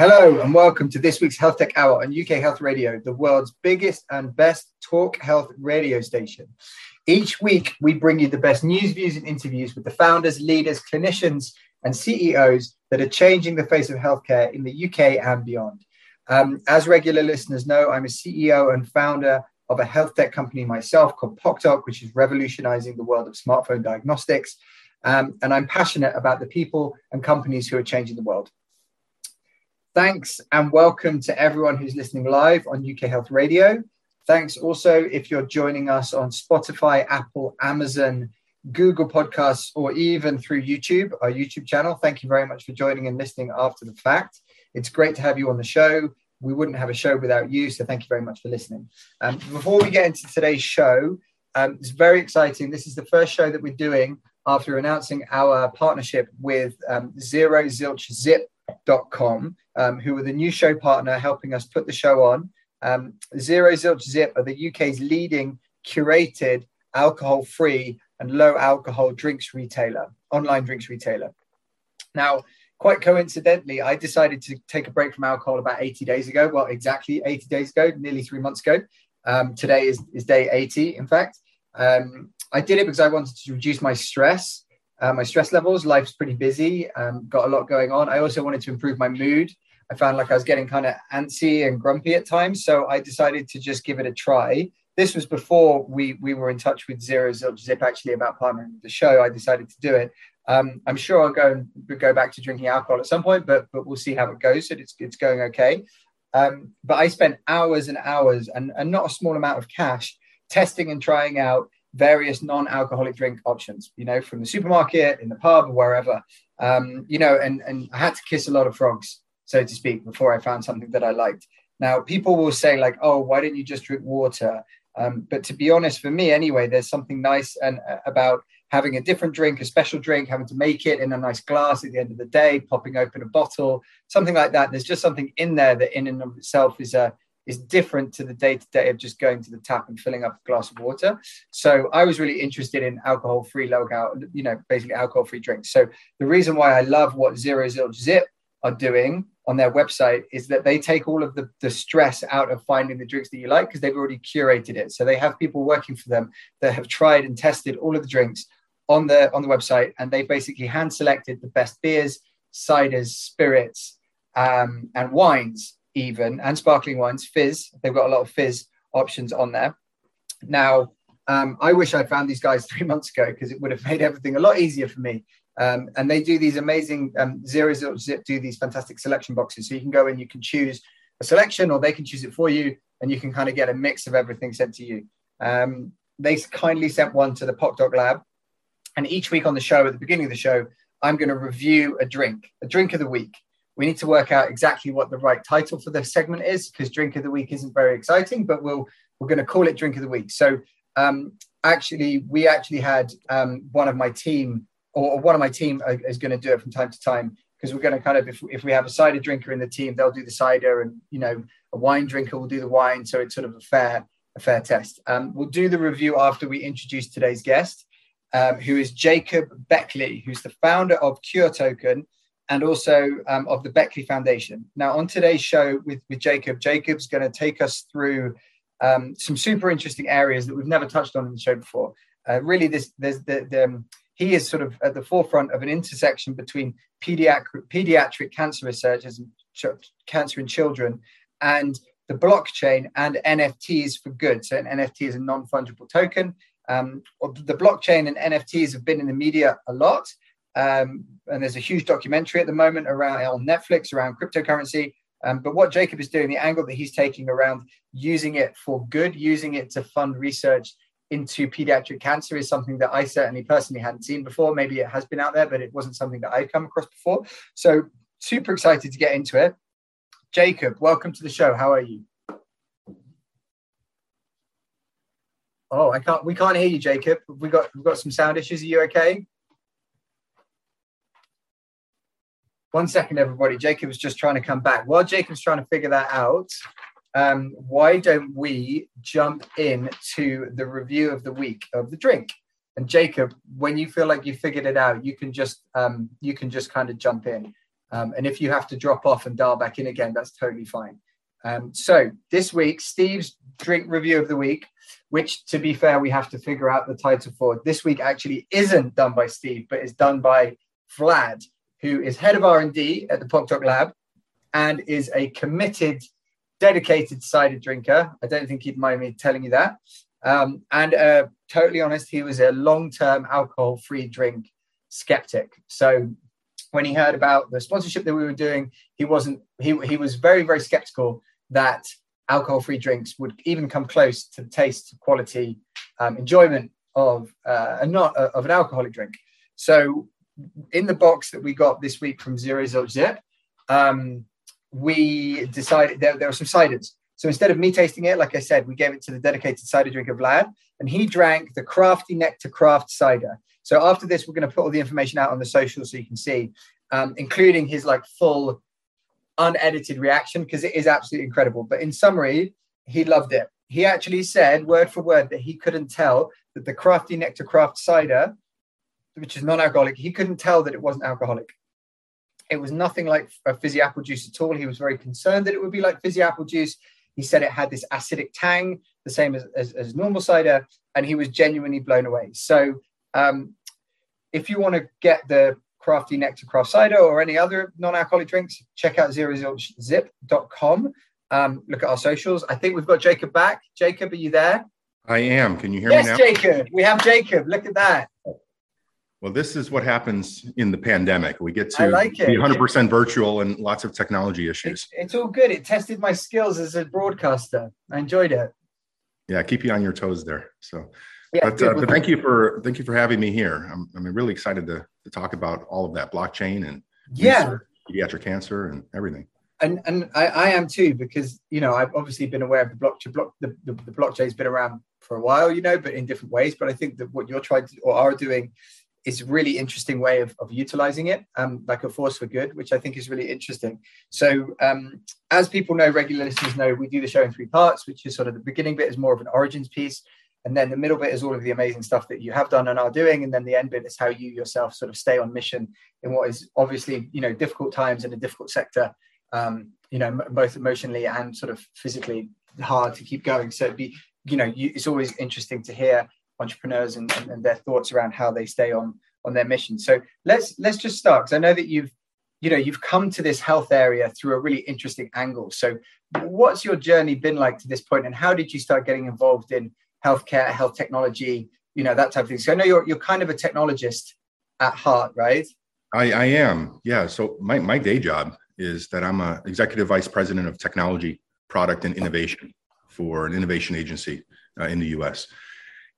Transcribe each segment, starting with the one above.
Hello and welcome to this week's Health Tech Hour on UK Health Radio, the world's biggest and best talk health radio station. Each week, we bring you the best news, views, and interviews with the founders, leaders, clinicians, and CEOs that are changing the face of healthcare in the UK and beyond. Um, as regular listeners know, I'm a CEO and founder of a health tech company myself called PocDoc, which is revolutionizing the world of smartphone diagnostics. Um, and I'm passionate about the people and companies who are changing the world. Thanks and welcome to everyone who's listening live on UK Health Radio. Thanks also if you're joining us on Spotify, Apple, Amazon, Google Podcasts, or even through YouTube, our YouTube channel. Thank you very much for joining and listening after the fact. It's great to have you on the show. We wouldn't have a show without you, so thank you very much for listening. Um, before we get into today's show, um, it's very exciting. This is the first show that we're doing after announcing our partnership with um, Zero Zilch Zip com, um, who are the new show partner helping us put the show on. Um, Zero Zilch Zip are the UK's leading curated alcohol free and low alcohol drinks retailer, online drinks retailer. Now, quite coincidentally, I decided to take a break from alcohol about 80 days ago. Well, exactly 80 days ago, nearly three months ago. Um, today is, is day 80, in fact. Um, I did it because I wanted to reduce my stress uh, my stress levels. Life's pretty busy, um, got a lot going on. I also wanted to improve my mood. I found like I was getting kind of antsy and grumpy at times, so I decided to just give it a try. This was before we we were in touch with Zero Zip actually about partnering the show. I decided to do it. Um, I'm sure I'll go and go back to drinking alcohol at some point, but but we'll see how it goes. It's it's going okay. Um, but I spent hours and hours and, and not a small amount of cash testing and trying out various non-alcoholic drink options, you know, from the supermarket, in the pub, or wherever. Um, you know, and and I had to kiss a lot of frogs, so to speak, before I found something that I liked. Now, people will say like, "Oh, why didn't you just drink water?" Um, but to be honest, for me anyway, there's something nice and uh, about having a different drink, a special drink, having to make it in a nice glass at the end of the day, popping open a bottle, something like that. There's just something in there that, in and of itself, is a is different to the day to day of just going to the tap and filling up a glass of water. So I was really interested in alcohol free, low you know, basically alcohol free drinks. So the reason why I love what Zero Zilch Zip are doing on their website is that they take all of the, the stress out of finding the drinks that you like because they've already curated it. So they have people working for them that have tried and tested all of the drinks on the on the website, and they basically hand selected the best beers, ciders, spirits, um, and wines even and sparkling wines, fizz. They've got a lot of fizz options on there. Now, um, I wish I'd found these guys three months ago because it would have made everything a lot easier for me. Um, and they do these amazing um, zero zip do these fantastic selection boxes. So you can go and you can choose a selection, or they can choose it for you, and you can kind of get a mix of everything sent to you. Um, they kindly sent one to the PocDoc Lab, and each week on the show, at the beginning of the show, I'm going to review a drink, a drink of the week we need to work out exactly what the right title for the segment is because drink of the week isn't very exciting but we'll we're going to call it drink of the week. So um, actually we actually had um, one of my team or, one of my team is going to do it from time to time because we're going to kind of if, if we have a cider drinker in the team they'll do the cider and you know a wine drinker will do the wine so it's sort of a fair a fair test. Um, we'll do the review after we introduce today's guest um, who is jacob beckley who's the founder of cure token and also um, of the Beckley Foundation. Now, on today's show with, with Jacob, Jacob's going to take us through um, some super interesting areas that we've never touched on in the show before. Uh, really, this there's the, the um, he is sort of at the forefront of an intersection between pediatric pediatric cancer research as ch- cancer in children and the blockchain and NFTs for good. So an NFT is a non-fungible token. Um, the blockchain and NFTs have been in the media a lot. Um, and there's a huge documentary at the moment around on Netflix around cryptocurrency. Um, but what Jacob is doing, the angle that he's taking around using it for good, using it to fund research into pediatric cancer is something that I certainly personally hadn't seen before. Maybe it has been out there, but it wasn't something that I've come across before. So super excited to get into it. Jacob, welcome to the show. How are you? Oh, I can't. We can't hear you, Jacob. We got we've got some sound issues. Are you okay? One second, everybody. Jacob was just trying to come back. While Jacob's trying to figure that out, um, why don't we jump in to the review of the week of the drink? And Jacob, when you feel like you figured it out, you can just um, you can just kind of jump in. Um, and if you have to drop off and dial back in again, that's totally fine. Um, so this week, Steve's drink review of the week, which to be fair, we have to figure out the title for. This week actually isn't done by Steve, but is done by Vlad, who is head of R&D at the PocDoc Lab and is a committed dedicated cider drinker. I don't think he'd mind me telling you that. Um, and uh, totally honest, he was a long term alcohol free drink skeptic. So when he heard about the sponsorship that we were doing, he wasn't, he, he was very, very skeptical that alcohol free drinks would even come close to the taste, quality, um, enjoyment of uh, a not uh, of an alcoholic drink. So in the box that we got this week from Zero Zilch Zip, um, we decided there, there were some ciders. So instead of me tasting it, like I said, we gave it to the dedicated cider drinker Vlad, and he drank the crafty nectar craft cider. So after this, we're going to put all the information out on the social so you can see, um, including his like full unedited reaction because it is absolutely incredible. But in summary, he loved it. He actually said word for word that he couldn't tell that the crafty nectar craft cider, which is non-alcoholic, he couldn't tell that it wasn't alcoholic. It was nothing like a fizzy apple juice at all. He was very concerned that it would be like fizzy apple juice. He said it had this acidic tang, the same as, as, as normal cider, and he was genuinely blown away. So, um, if you want to get the crafty nectar craft cider or any other non-alcoholic drinks, check out zerozilchzip.com. Um, look at our socials. I think we've got Jacob back. Jacob, are you there? I am. Can you hear yes, me now? Yes, Jacob. We have Jacob. Look at that. Well, this is what happens in the pandemic. We get to like be 100% virtual and lots of technology issues. It's, it's all good. It tested my skills as a broadcaster. I enjoyed it. Yeah, keep you on your toes there. So, yeah, but, uh, but thank you for thank you for having me here. I'm I'm really excited to to talk about all of that blockchain and yeah, pediatric cancer and everything. And and I, I am too because you know I've obviously been aware of the blockchain. Block the, the, the blockchain's been around for a while, you know, but in different ways. But I think that what you're trying to or are doing is really interesting way of, of utilizing it, um, like a force for good, which I think is really interesting. So, um, as people know, regular listeners know, we do the show in three parts, which is sort of the beginning bit is more of an origins piece. And then the middle bit is all of the amazing stuff that you have done and are doing. And then the end bit is how you yourself sort of stay on mission in what is obviously, you know, difficult times in a difficult sector, um, you know, m- both emotionally and sort of physically hard to keep going. So it'd be, you know, you, it's always interesting to hear entrepreneurs and, and, and, their thoughts around how they stay on on their mission. So let's let's just start because I know that you've you know you've come to this health area through a really interesting angle. So what's your journey been like to this point, and how did you start getting involved in healthcare, health technology, you know that type of thing? So I know you're you're kind of a technologist at heart, right? I, I am, yeah. So my my day job is that I'm a executive vice president of technology, product, and innovation for an innovation agency uh, in the U.S.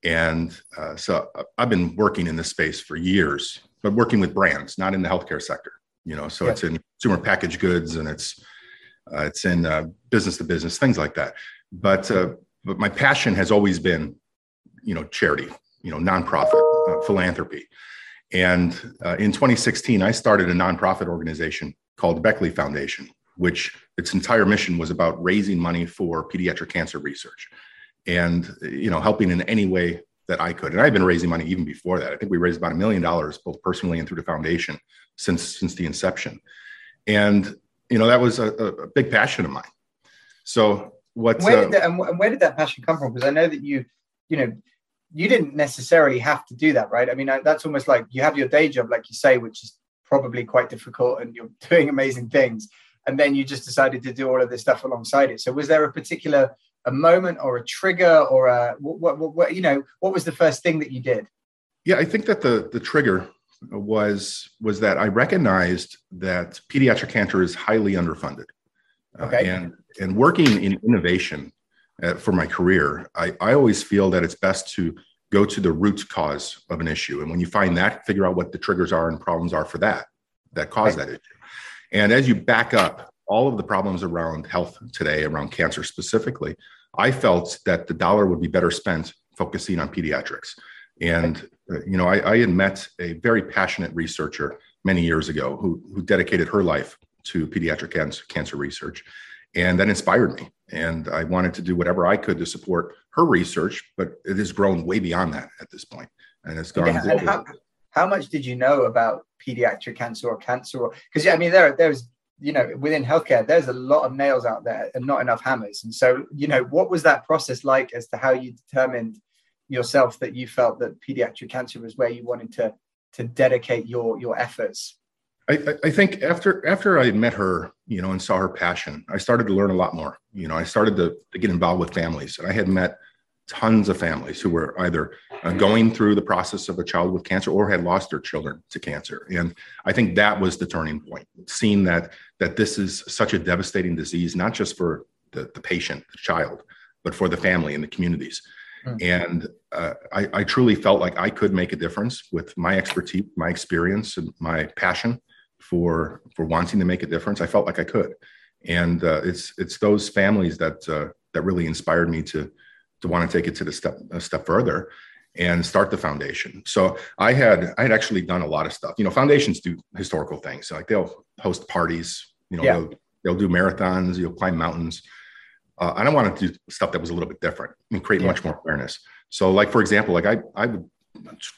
And uh, so uh, I've been working in this space for years, but working with brands, not in the healthcare sector. You know, so yeah. it's in consumer packaged goods and it's uh, it's in uh, business to business things like that. But uh, but my passion has always been, you know, charity, you know, nonprofit, uh, philanthropy. And in 2016, I started a nonprofit organization called Beckley Foundation, which its entire mission was about raising money for pediatric cancer research and you know helping in any way that I could. And I've been raising money even before that. I think we raised about a million dollars both personally and through the foundation since since the inception. And you know that was a, a big passion of mine. So what? Where did uh, that, and where did that passion come from? Because I know that you, you know, you didn't necessarily have to do that, right? I mean, that's almost like you have your day job, like you say, which is probably quite difficult, and you're doing amazing things, and then you just decided to do all of this stuff alongside it. So was there a particular a moment or a trigger or a what, what, what, you know what was the first thing that you did yeah i think that the the trigger was was that i recognized that pediatric cancer is highly underfunded Uh, okay. Uh, and and working in innovation uh, for my career, I, I always feel that it's best to go to the root cause of an issue. And when you find that, figure out what the triggers are and problems are for that that cause right. that issue. And as you back up all of the problems around health today, around cancer specifically, I felt that the dollar would be better spent focusing on pediatrics. And uh, you know, I, I, had met a very passionate researcher many years ago who, who dedicated her life to pediatric cancer, cancer research, and that inspired me. And I wanted to do whatever I could to support her research, but it has grown way beyond that at this point, and it's gone. And how, how much did you know about pediatric cancer or cancer? Because yeah, I mean, there there's you know within healthcare there's a lot of nails out there and not enough hammers. And so you know what was that process like as to how you determined yourself that you felt that pediatric cancer was where you wanted to to dedicate your your efforts? I, I think after after I met her, you know, and saw her passion, I started to learn a lot more. You know, I started to, to get involved with families, and I had met tons of families who were either uh, going through the process of a child with cancer or had lost their children to cancer. And i think that was the turning point seeing that that this is such a devastating disease not just for the, the patient the child but for the family and the communities. Mm. and uh, I, I, truly felt like i could make a difference with my expertise my experience and my passion for for wanting to make a difference. I felt like i could. And uh, it's it's those families that uh, that really inspired me to to want to take it to the step a step further and start the foundation. So I had I had actually done a lot of stuff. You know, foundations do historical things. Like they'll host parties. You know, yeah. they'll, they'll do marathons. You'll climb mountains. Uh, I don't want to do stuff that was a little bit different and create yeah. much more awareness. So, like for example, like I I would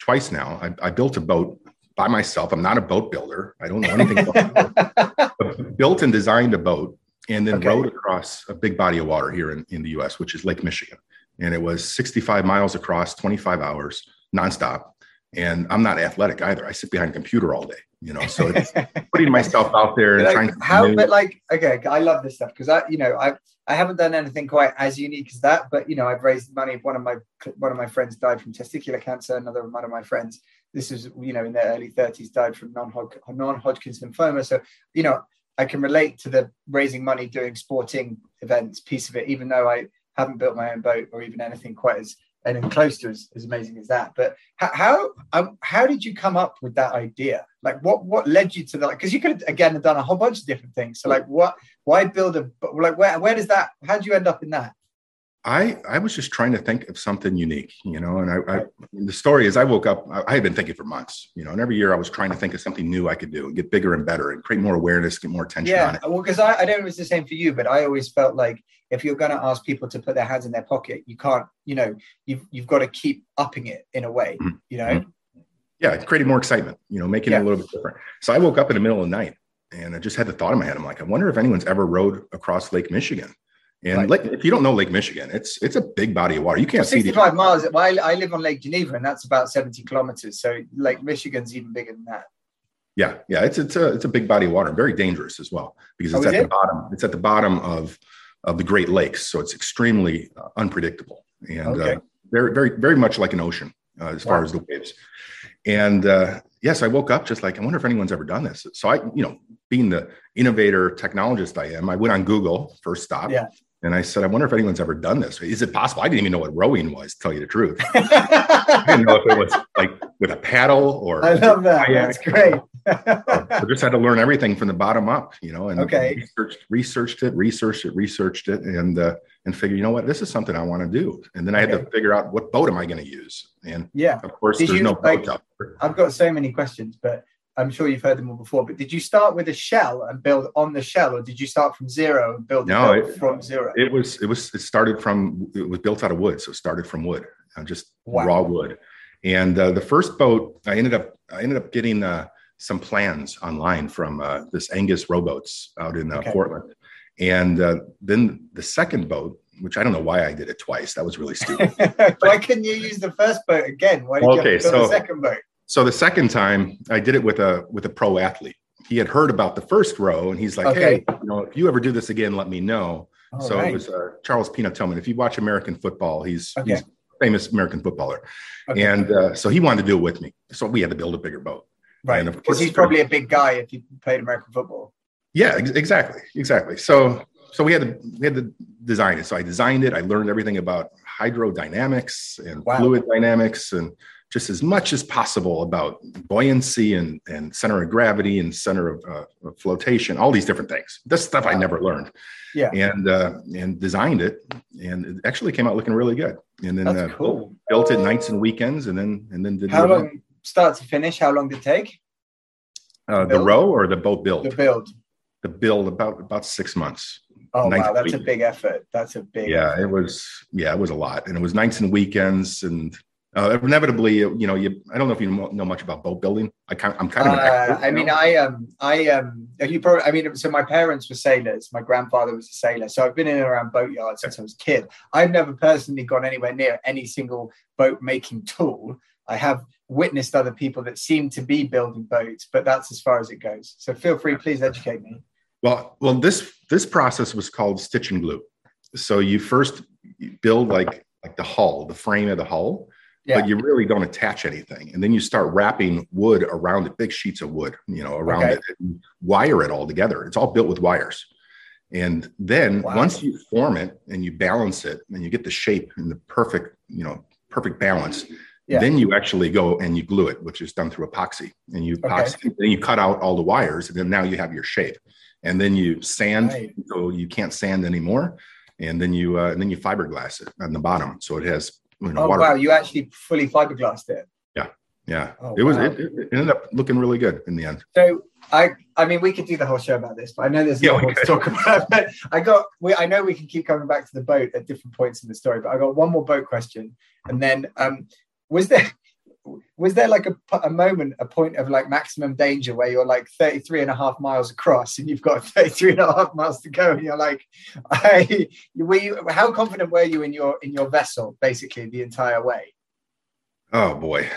twice now I, I built a boat by myself. I'm not a boat builder. I don't know anything about built and designed a boat and then okay. rode across a big body of water here in, in the US, which is Lake Michigan and it was 65 miles across 25 hours nonstop. And i'm not athletic either. I sit behind a computer all day you know so it's putting myself out there and like, trying to how but like okay i love this stuff because i you know i i haven't done anything quite as unique as that but you know i've raised money. One of my one of my friends died from testicular cancer. Another one of my friends this is you know in their early 30s died from non-hodgkin's lymphoma. So you know i can relate to the raising money doing sporting events piece of it even though i haven't built my own boat or even anything quite as anything close to as, as amazing as that. But how how, um, how did you come up with that idea? Like what what led you to that? Because you could again have done a whole bunch of different things. So like what why build a like where where does that how did you end up in that? I I was just trying to think of something unique, you know. And I, I the story is I woke up. I, had been thinking for months, you know. And every year I was trying to think of something new I could do and get bigger and better and create more awareness, get more attention. Yeah, well, because I, I don't know it was the same for you, but I always felt like if you're going to ask people to put their hands in their pocket, you can't. You know, you've you've got to keep upping it in a way. Mm-hmm. You know. Mm-hmm. Yeah, creating more excitement. You know, making yeah. it a little bit different. So I woke up in the middle of the night and I just had the thought in my head. I'm like, I wonder if anyone's ever rode across Lake Michigan and right. if you don't know Lake Michigan, it's it's a big body of water. You can't well, 65 see miles. Well, I, I live on Lake Geneva, and that's about 70 kilometers. So Lake Michigan's even bigger than that. Yeah, yeah, it's it's a it's a big body of water, very dangerous as well because it's oh, at the bottom. It's at the bottom of of the Great Lakes, so it's extremely uh, unpredictable and okay. uh, very very very much like an ocean uh, as wow. far as the waves. And uh, yes, I woke up just like I wonder if anyone's ever done this. So I, you know, being the innovator technologist I am, I went on Google first stop. Yeah. And I said, I wonder if anyone's ever done this. Is it possible? I didn't even know what rowing was, to tell you the truth. I didn't know if it was like with a paddle or. I love that. Kayak. That's great. I just had to learn everything from the bottom up, you know, and okay. researched, researched it, researched it, researched it, and uh, and figured, you know what, this is something I want to do. And then I had okay. to figure out what boat am I going to use. And yeah, of course, Did there's you, no like, boat. I've got so many questions, but I'm sure you've heard them all before, but did you start with a shell and build on the shell, or did you start from zero and build no, it, from zero? It was it was it started from it was built out of wood, so it started from wood, uh, just wow. raw wood. And uh, the first boat, I ended up I ended up getting uh, some plans online from uh, this Angus rowboats out in uh, okay. Portland, and uh, then the second boat, which I don't know why I did it twice. That was really stupid. why couldn't you use the first boat again? Why did okay, you have to so, the second boat? So the second time I did it with a with a pro athlete. He had heard about the first row and he's like, okay. "Hey, you know, if you ever do this again, let me know." All so right. it was uh, Charles Peanut Tillman. If you watch American football, he's okay. he's famous American footballer, okay. and uh, so he wanted to do it with me. So we had to build a bigger boat. Right, because he's probably a big guy if you played American football. Yeah, ex- exactly, exactly. So so we had to we had to design it. So I designed it. I learned everything about hydrodynamics and wow. fluid dynamics and just as much as possible about buoyancy and, and center of gravity and center of, uh, of flotation, all these different things. This stuff wow. I never learned. Yeah. And uh, and designed it, and it actually came out looking really good. And then uh, cool. built it nights and weekends, and then and then did. How long start to finish? How long did it take? Uh, the row or the boat build? The build. The build about about six months. Oh wow, that's a big effort. That's a big. Yeah, effort. it was. Yeah, it was a lot, and it was nights and weekends, and uh, inevitably, you know, you. I don't know if you know much about boat building. I kind, I'm kind of. Uh, I mean, I um, I um, you probably. I mean, so my parents were sailors. My grandfather was a sailor, so I've been in and around boat yards since I was a kid. I've never personally gone anywhere near any single boat making tool. I have witnessed other people that seem to be building boats, but that's as far as it goes. So feel free, please educate me. Well, well, this this process was called stitch and glue. So you first build like like the hull, the frame of the hull, yeah. but you really don't attach anything, and then you start wrapping wood around it, big sheets of wood, you know, around okay. it, wire it all together. It's all built with wires. And then wow. once you form it and you balance it and you get the shape and the perfect, you know, perfect balance, yeah. Then you actually go and you glue it, which is done through epoxy. And you epoxy, okay. then you cut out all the wires, and then now you have your shape and then you sand right. so you can't sand anymore and then you uh, and then you fiberglass it on the bottom so it has you know, oh water. wow you actually fully fiberglassed it yeah yeah oh, it was wow. it, it, ended up looking really good in the end so i i mean we could do the whole show about this but i know there's yeah, more to talk about but i got we i know we can keep coming back to the boat at different points in the story but i got one more boat question and then um was there was there like a, a moment a point of like maximum danger where you're like 33 and a half miles across and you've got 33 and a half miles to go and you're like I, were you how confident were you in your in your vessel basically the entire way? Oh boy.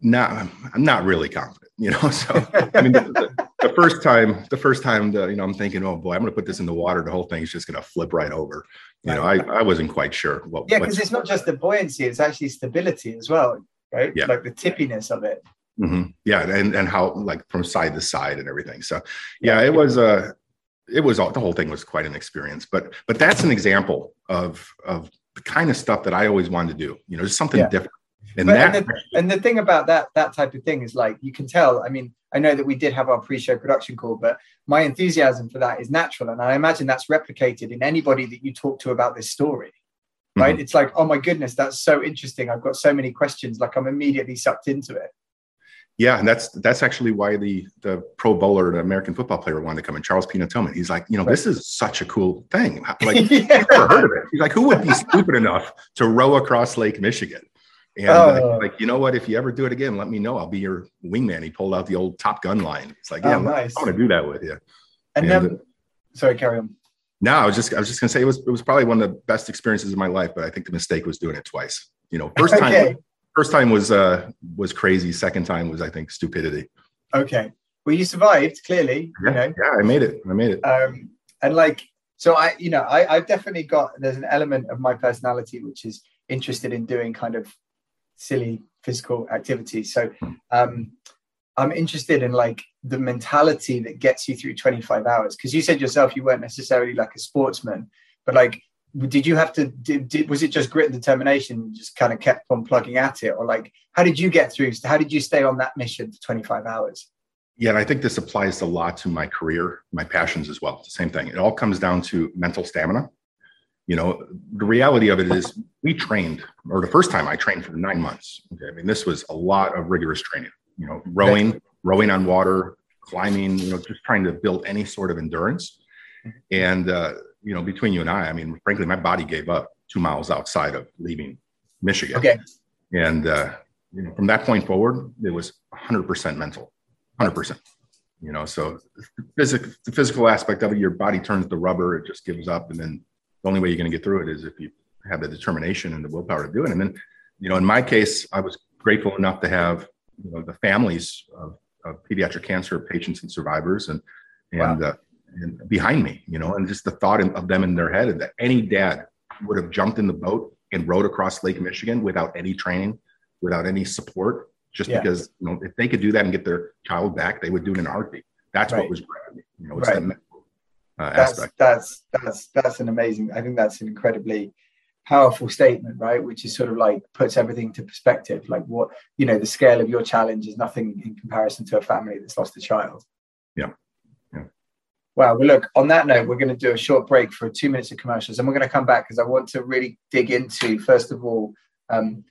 Not i'm not really confident you know so i mean the, the, first time the first time the, you know i'm thinking oh boy i'm going to put this in the water. The whole thing is just going to flip right over. You know i i wasn't quite sure what yeah because it's not just the buoyancy it's actually stability as well right? Yeah. Like the tippiness of it. Mm-hmm. Yeah, and and how like from side to side and everything. So yeah, it was a uh, it was all the whole thing was quite an experience. But but that's an example of of the kind of stuff that I always wanted to do. You know, just something yeah. different. And, that, and, the, and the thing about that that type of thing is like you can tell. I mean, I know that we did have our pre-show production call, but my enthusiasm for that is natural, and I imagine that's replicated in anybody that you talk to about this story right? Mm-hmm. It's like, oh my goodness, that's so interesting. I've got so many questions. Like I'm immediately sucked into it. Yeah, and that's that's actually why the the Pro Bowler, the American football player, wanted to come in. Charles Tillman. He's like, you know, right. this is such a cool thing. Like, yeah. I've never heard of it. He's like, who would be stupid enough to row across Lake Michigan? And oh. like, you know what? If you ever do it again, let me know. I'll be your wingman. He pulled out the old Top Gun line. It's like, yeah, oh, nice. I want to do that with you. And, and then, sorry, carry on. No, I was just I was just gonna say it was it was probably one of the best experiences of my life, but I think the mistake was doing it twice. You know, first time okay. first time was uh was crazy. Second time was I think stupidity. Okay. Well, you survived clearly. Yeah, you know? yeah, I made it. I made it. Um, and like so, I you know I I've definitely got there's an element of my personality which is interested in doing kind of silly physical activities. So um, I'm interested in like the mentality that gets you through 25 hours. Because you said yourself you weren't necessarily like a sportsman, but like, did you have to? Did, did, was it just grit and determination? Just kind of kept on plugging at it, or like, how did you get through? How did you stay on that mission for 25 hours? Yeah, and I think this applies a lot to my career, my passions as well. the Same thing. It all comes down to mental stamina. You know, the reality of it is we trained, or the first time I trained for nine months. Okay. I mean, this was a lot of rigorous training you know, rowing, rowing on water, climbing, you know, just trying to build any sort of endurance. And, uh, you know, between you and I, I mean, frankly, my body gave up two miles outside of leaving Michigan. Okay. And, uh, you know, from that point forward, it was 100% mental, 100%. You know, so physical, the physical aspect of it, your body turns to rubber, it just gives up. And then the only way you're going to get through it is if you have the determination and the willpower to do it. And then, you know, in my case, I was grateful enough to have you know the families of, of pediatric cancer patients and survivors and and, wow. uh, and behind me you know and just the thought of them in their head that any dad would have jumped in the boat and rowed across lake michigan without any training without any support just yeah. because you know if they could do that and get their child back they would do it in a heartbeat that's right. what was driving me you know it's right. uh, that's, aspect. That's that's that's an amazing. I think that's an incredibly powerful statement, right? Which is sort of like puts everything to perspective. Like what you know, the scale of your challenge is nothing in comparison to a family that's lost a child. Yeah. Yeah. Wow. Well, look, on that note, we're going to do a short break for two minutes of commercials and we're going to come back because I want to really dig into, first of all, um,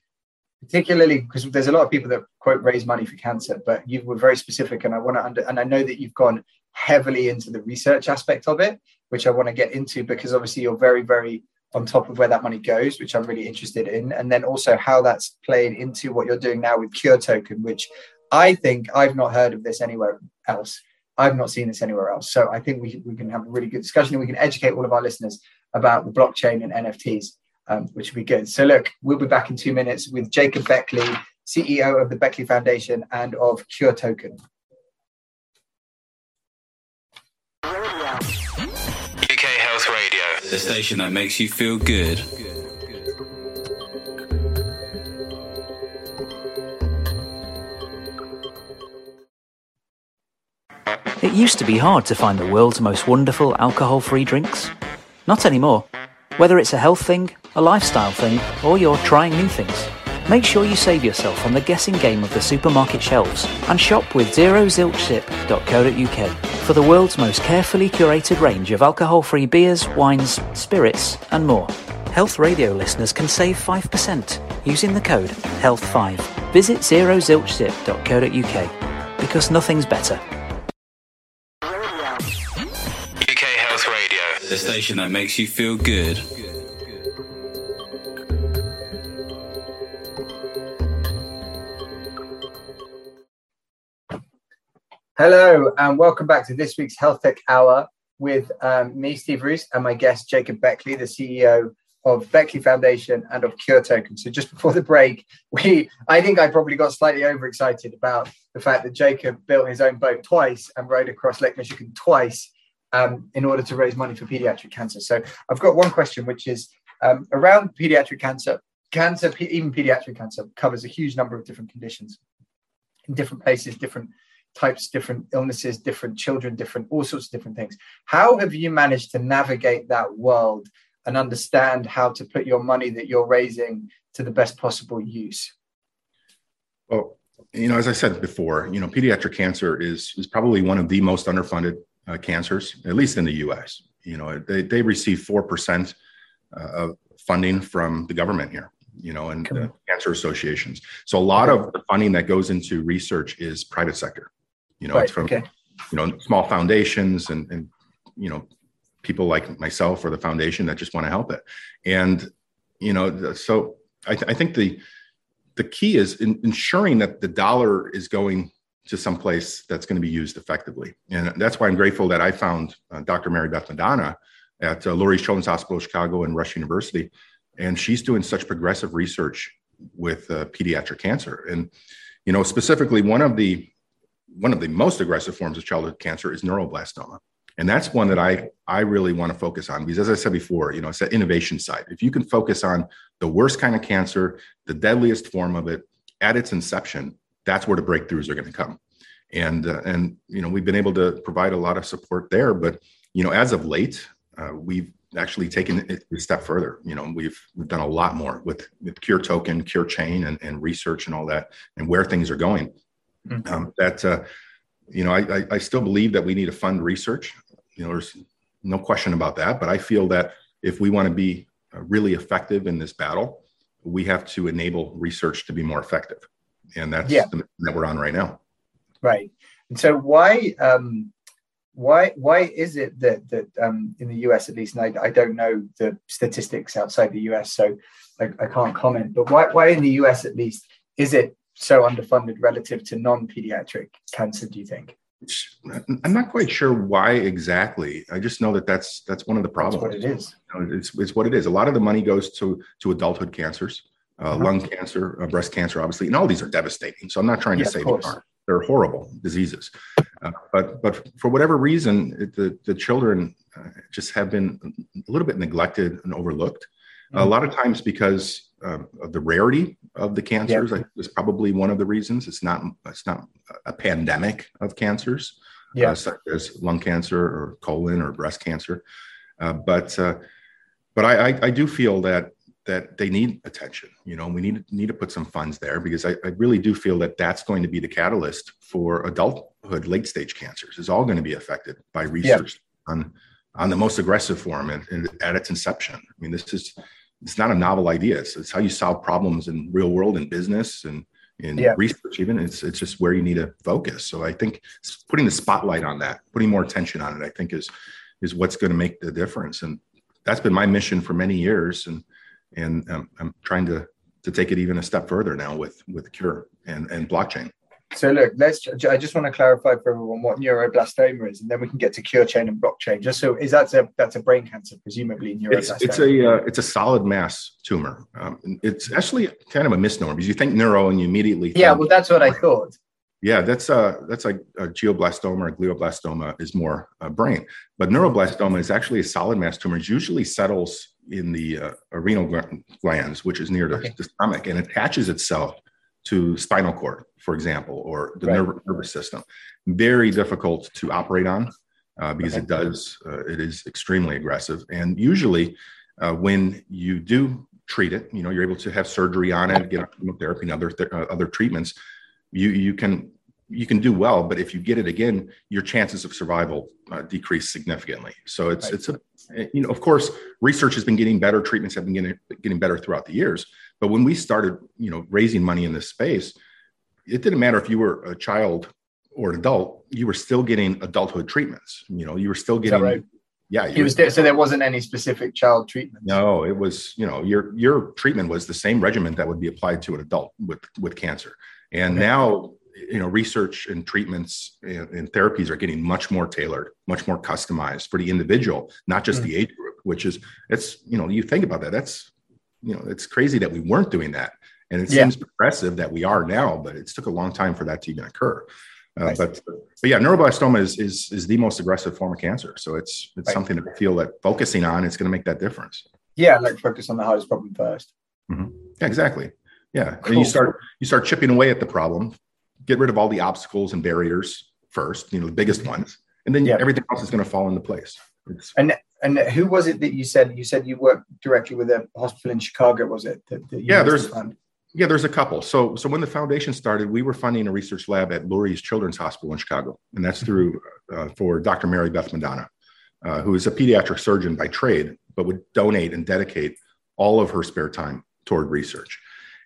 particularly because there's a lot of people that quote raise money for cancer, but you were very specific, and I want to under and I know that you've gone heavily into the research aspect of it, which I want to get into because obviously you're very very on top of where that money goes, which I'm really interested in, and then also how that's played into what you're doing now with Cure Token, which I think I've not heard of this anywhere else. I've not seen this anywhere else. So I think we, we can have a really good discussion and we can educate all of our listeners about the blockchain and NFTs um, which would be good. So, look, we'll be back in two minutes with Jacob Beckley, CEO of the Beckley Foundation and of Cure Token. The station that makes you feel good. It used to be hard to find the world's most wonderful alcohol free drinks. Not anymore. Whether it's a health thing, a lifestyle thing, or you're trying new things, make sure you save yourself on the guessing game of the supermarket shelves and shop with zerozilchsip.co.uk for the world's most carefully curated range of alcohol-free beers, wines, spirits, and more. Health Radio listeners can save 5% using the code HEALTH5. Visit zerozilchsip.co.uk because nothing's better. UK Health Radio, the station that makes you feel good. Hello, and welcome back to this week's Health Tech Hour with um, me, Steve Roos, and my guest, Jacob Beckley, the CEO of Beckley Foundation and of Cure Token. So just before the break, we I think I probably got slightly overexcited about the fact that Jacob built his own boat twice and rowed across Lake Michigan twice um, in order to raise money for pediatric cancer. So I've got one question, which is um, around pediatric cancer. Cancer, even pediatric cancer, covers a huge number of different conditions in different places, different types, different illnesses, different children, different all sorts of different things. How have you managed to navigate that world and understand how to put your money that you're raising to the best possible use? Well, you know, as I said before, you know, pediatric cancer is is probably one of the most underfunded uh, cancers, at least in the U.S. You know, they they receive four percent uh, of funding from the government here you know, and uh, cancer associations. So a lot of the funding that goes into research is private sector. You know, Right, it's from okay. you know small foundations and and you know people like myself or the foundation that just want to help it. And you know, so I, th- I think the the key is in ensuring that the dollar is going to some place that's going to be used effectively. And that's why I'm grateful that I found uh, Dr. Mary Beth Madonna at uh, Lurie's Children's Hospital of Chicago and Rush University. And she's doing such progressive research with uh, pediatric cancer. And, you know, specifically one of the one of the most aggressive forms of childhood cancer is neuroblastoma. And that's one that I, I really want to focus on because, as I said before, you know, it's that innovation side. If you can focus on the worst kind of cancer, the deadliest form of it at its inception, that's where the breakthroughs are going to come. And, uh, and, you know, we've been able to provide a lot of support there. But, you know, as of late, uh, we've actually taken it a step further. You know, we've, we've done a lot more with, with Cure Token, Cure Chain, and, and research and all that, and where things are going. Mhm. Um, that, uh, you know, I, I, I still believe that we need to fund research. You know, there's no question about that. But I feel that if we want to be uh, really effective in this battle, we have to enable research to be more effective, and that's Yeah. the that we're on right now. Right. And so why um why why is it that that um in the US at least, and I, I don't know the statistics outside the US, so I, I can't comment, but why why in the US at least is it so underfunded relative to non-pediatric cancer, do you think? I'm not quite sure why exactly. I just know that that's that's one of the That's problems. what it is. You know, it's, it's what it is. A lot of the money goes to to adulthood cancers, uh, Uh-huh. lung cancer, uh, breast cancer, obviously, and all these are devastating. So I'm not trying to say they aren't They're horrible diseases, uh, but but for whatever reason, it, the the children uh, just have been a little bit neglected and overlooked. A Mhm. lot of times because um, of the rarity of the cancers, I, is probably one of the reasons. It's not it's not a pandemic of cancers. yeah. uh, such as lung cancer or colon or breast cancer. Uh, but uh, but I, I, I do feel that that they need attention. You know, we need need to put some funds there because I, I really do feel that that's going to be the catalyst for adulthood late stage cancers. Is all going to be affected by research on on the most aggressive form and, and, at its inception. I mean, this is it's not a novel idea. It's, it's how you solve problems in real world and business and in yeah. research. Even it's it's just where you need to focus. So I think putting the spotlight on that, putting more attention on it, I think is is what's going to make the difference. And that's been my mission for many years. And and um, I'm trying to to take it even a step further now with with Cure and and blockchain. So look, let's. I just want to clarify for everyone what neuroblastoma is, and then we can get to cure chain and blockchain. Just so is that a that's a brain cancer, presumably neuroblastoma. It's, it's a uh, it's a solid mass tumor. Um, it's actually kind of a misnomer because you think neuro and you immediately yeah. Well, that's what I thought. Yeah, that's a that's like a glioblastoma or glioblastoma is more uh, brain, but neuroblastoma is actually a solid mass tumor. It usually settles in the uh, renal glands, which is near the, okay. the, stomach, and attaches itself to spinal cord, for example, or the right. nervous system. Very difficult to operate on uh, because okay. it does uh, it is extremely aggressive, and usually uh, when you do treat it, you know you're able to have surgery on it, get chemotherapy and other th- uh, other treatments. You you can you can do well, but if you get it again, your chances of survival uh, decrease significantly. So it's right. it's a you know of course research has been getting better, treatments have been getting getting better throughout the years. But when we started you know raising money in this space, it didn't matter if you were a child or an adult, you were still getting adulthood treatments. You know, you were still getting right? yeah. Was there, so there wasn't any specific child treatment. No, it was you know your your treatment was the same regimen that would be applied to an adult with with cancer. And okay. now you know research and treatments and, and, therapies are getting much more tailored much more customized for the individual not just mm-hmm. the age group which is it's you know you think about that that's you know it's crazy that we weren't doing that and it yeah. seems progressive that we are now but it took a long time for that to even occur uh, right. but but yeah neuroblastoma is, is is the most aggressive form of cancer so it's it's right. something to feel that focusing on it's going to make that difference yeah like focus on the hardest problem 1st mm-hmm. yeah exactly yeah cool. and you start you start chipping away at the problem get rid of all the obstacles and barriers first, you know, the biggest ones, and then yeah. everything else is going to fall into place. It's, and and who was it that you said you said you worked directly with a hospital in Chicago? Was it? That, that yeah, there's yeah, there's a couple. So so when the foundation started, we were funding a research lab at Lurie's Children's Hospital in Chicago, and that's through uh, for Dr. Mary Beth Madonna, uh, who is a pediatric surgeon by trade, but would donate and dedicate all of her spare time toward research.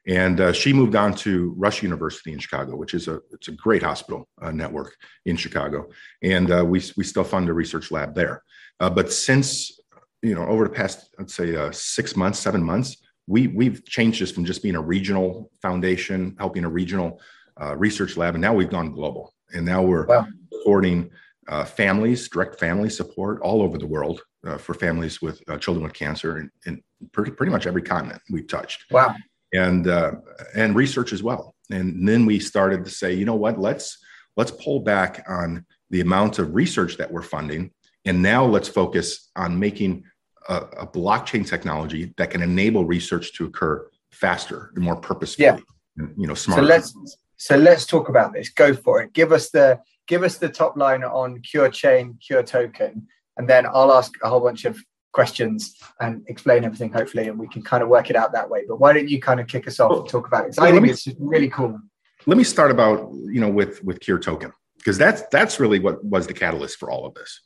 And uh, she moved on to Rush University in Chicago, which is a it's a great hospital uh, network in Chicago, and uh, we we still fund a research lab there. Uh, but since you know over the past let's say uh, six months, seven months, we we've changed this from just being a regional foundation helping a regional uh, research lab, and now we've gone global, and now we're wow. supporting families, direct family support all over the world for families with children with cancer in, in pretty, pretty much every continent we've touched. Wow and uh, and research as well. And then we started to say, you know what, let's let's pull back on the amount of research that we're funding, and now let's focus on making a, a blockchain technology that can enable research to occur faster and more purposefully. Yeah. And, you know, smarter. So let's so let's talk about this. Go for it. Give us the give us the top line on Cure Chain, Cure Token, and then I'll ask a whole bunch of questions and explain everything hopefully and we can kind of work it out that way. But why don't you kind of kick us off well, and talk about it? I think me, it's really cool. Let me start about you know with with cure token because that's that's really what was the catalyst for all of this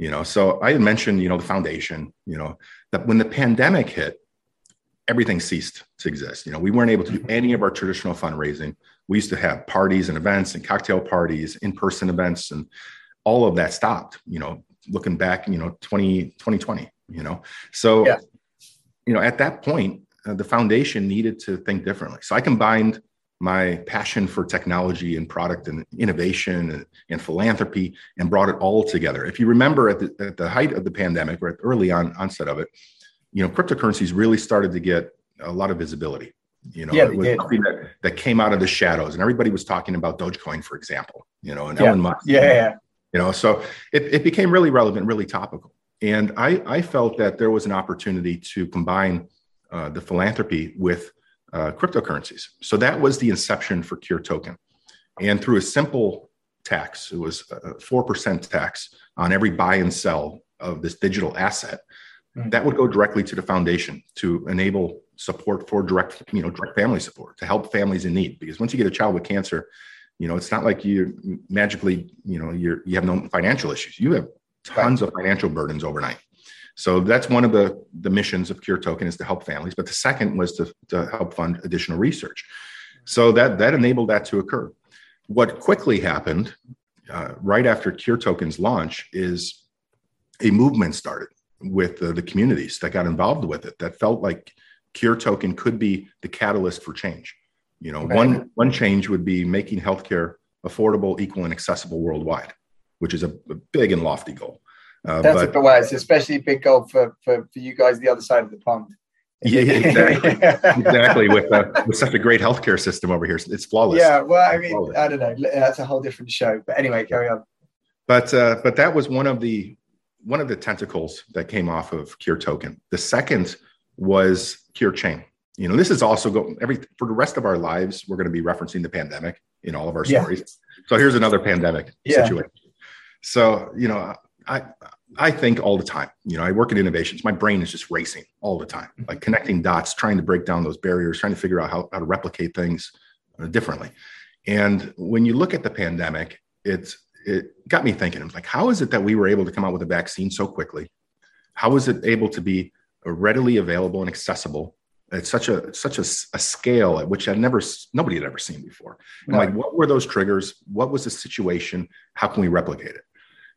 you know? So i had mentioned you know the foundation you know that when the pandemic hit everything ceased to exist you know? We weren't able to do mm-hmm. any of our traditional fundraising. We used to have parties and events and cocktail parties in-person events and all of that stopped you know? Looking back you know 20 2020 you know? So yeah. you know at that point uh, the foundation needed to think differently. So i combined my passion for technology and product and innovation and, and philanthropy and brought it all together. If you remember at the, at the height of the pandemic or at the early on onset of it you know cryptocurrencies really started to get a lot of visibility. You know yeah, it was something that, that came out of the shadows and everybody was talking about dogecoin for example you know and yeah. elon musk. Yeah, yeah. you know so it, it became really relevant really topical and I, I felt that there was an opportunity to combine uh, the philanthropy with uh, cryptocurrencies. So that was the inception for Cure Token. And through a simple tax. It was a four percent tax on every buy and sell of this digital asset. That would go directly to the foundation to enable support for direct, you know, direct family support to help families in need. Because once you get a child with cancer, you know, it's not like you magically, you know, you're you have no financial issues. You have tons of financial burdens overnight. So that's one of the, the missions of Cure Token is to help families. But the second was to, to help fund additional research. So that that enabled that to occur. What quickly happened uh, right after Cure Token's launch is a movement started with the, the communities that got involved with it that felt like Cure Token could be the catalyst for change. You know, right. one one change would be making healthcare affordable, equal, and accessible worldwide, which is a, a big and lofty goal. Uh, That's but, well, it's especially a big goal for, for for you guys the other side of the pond. Yeah, exactly. exactly. With uh, with such a great healthcare system over here, it's flawless. Yeah. Well, I mean, flawless. I don't know. That's a whole different show. But anyway, carry on. But uh, but that was one of the one of the tentacles that came off of Cure Token. The second was Cure Chain. You know, this is also go every for the rest of our lives. We're going to be referencing the pandemic in all of our stories. Yeah. So here's another pandemic yeah. situation. So you know, I I think all the time. You know, I work in innovations. My brain is just racing all the time, like connecting dots, trying to break down those barriers, trying to figure out how, how to replicate things uh, differently. And when you look at the pandemic, it's it got me thinking. I'm like, how is it that we were able to come out with a vaccine so quickly? How is it able to be readily available and accessible at such a such a, a, scale at which I never nobody had ever seen before. And like, what were those triggers? What was the situation? How can we replicate it?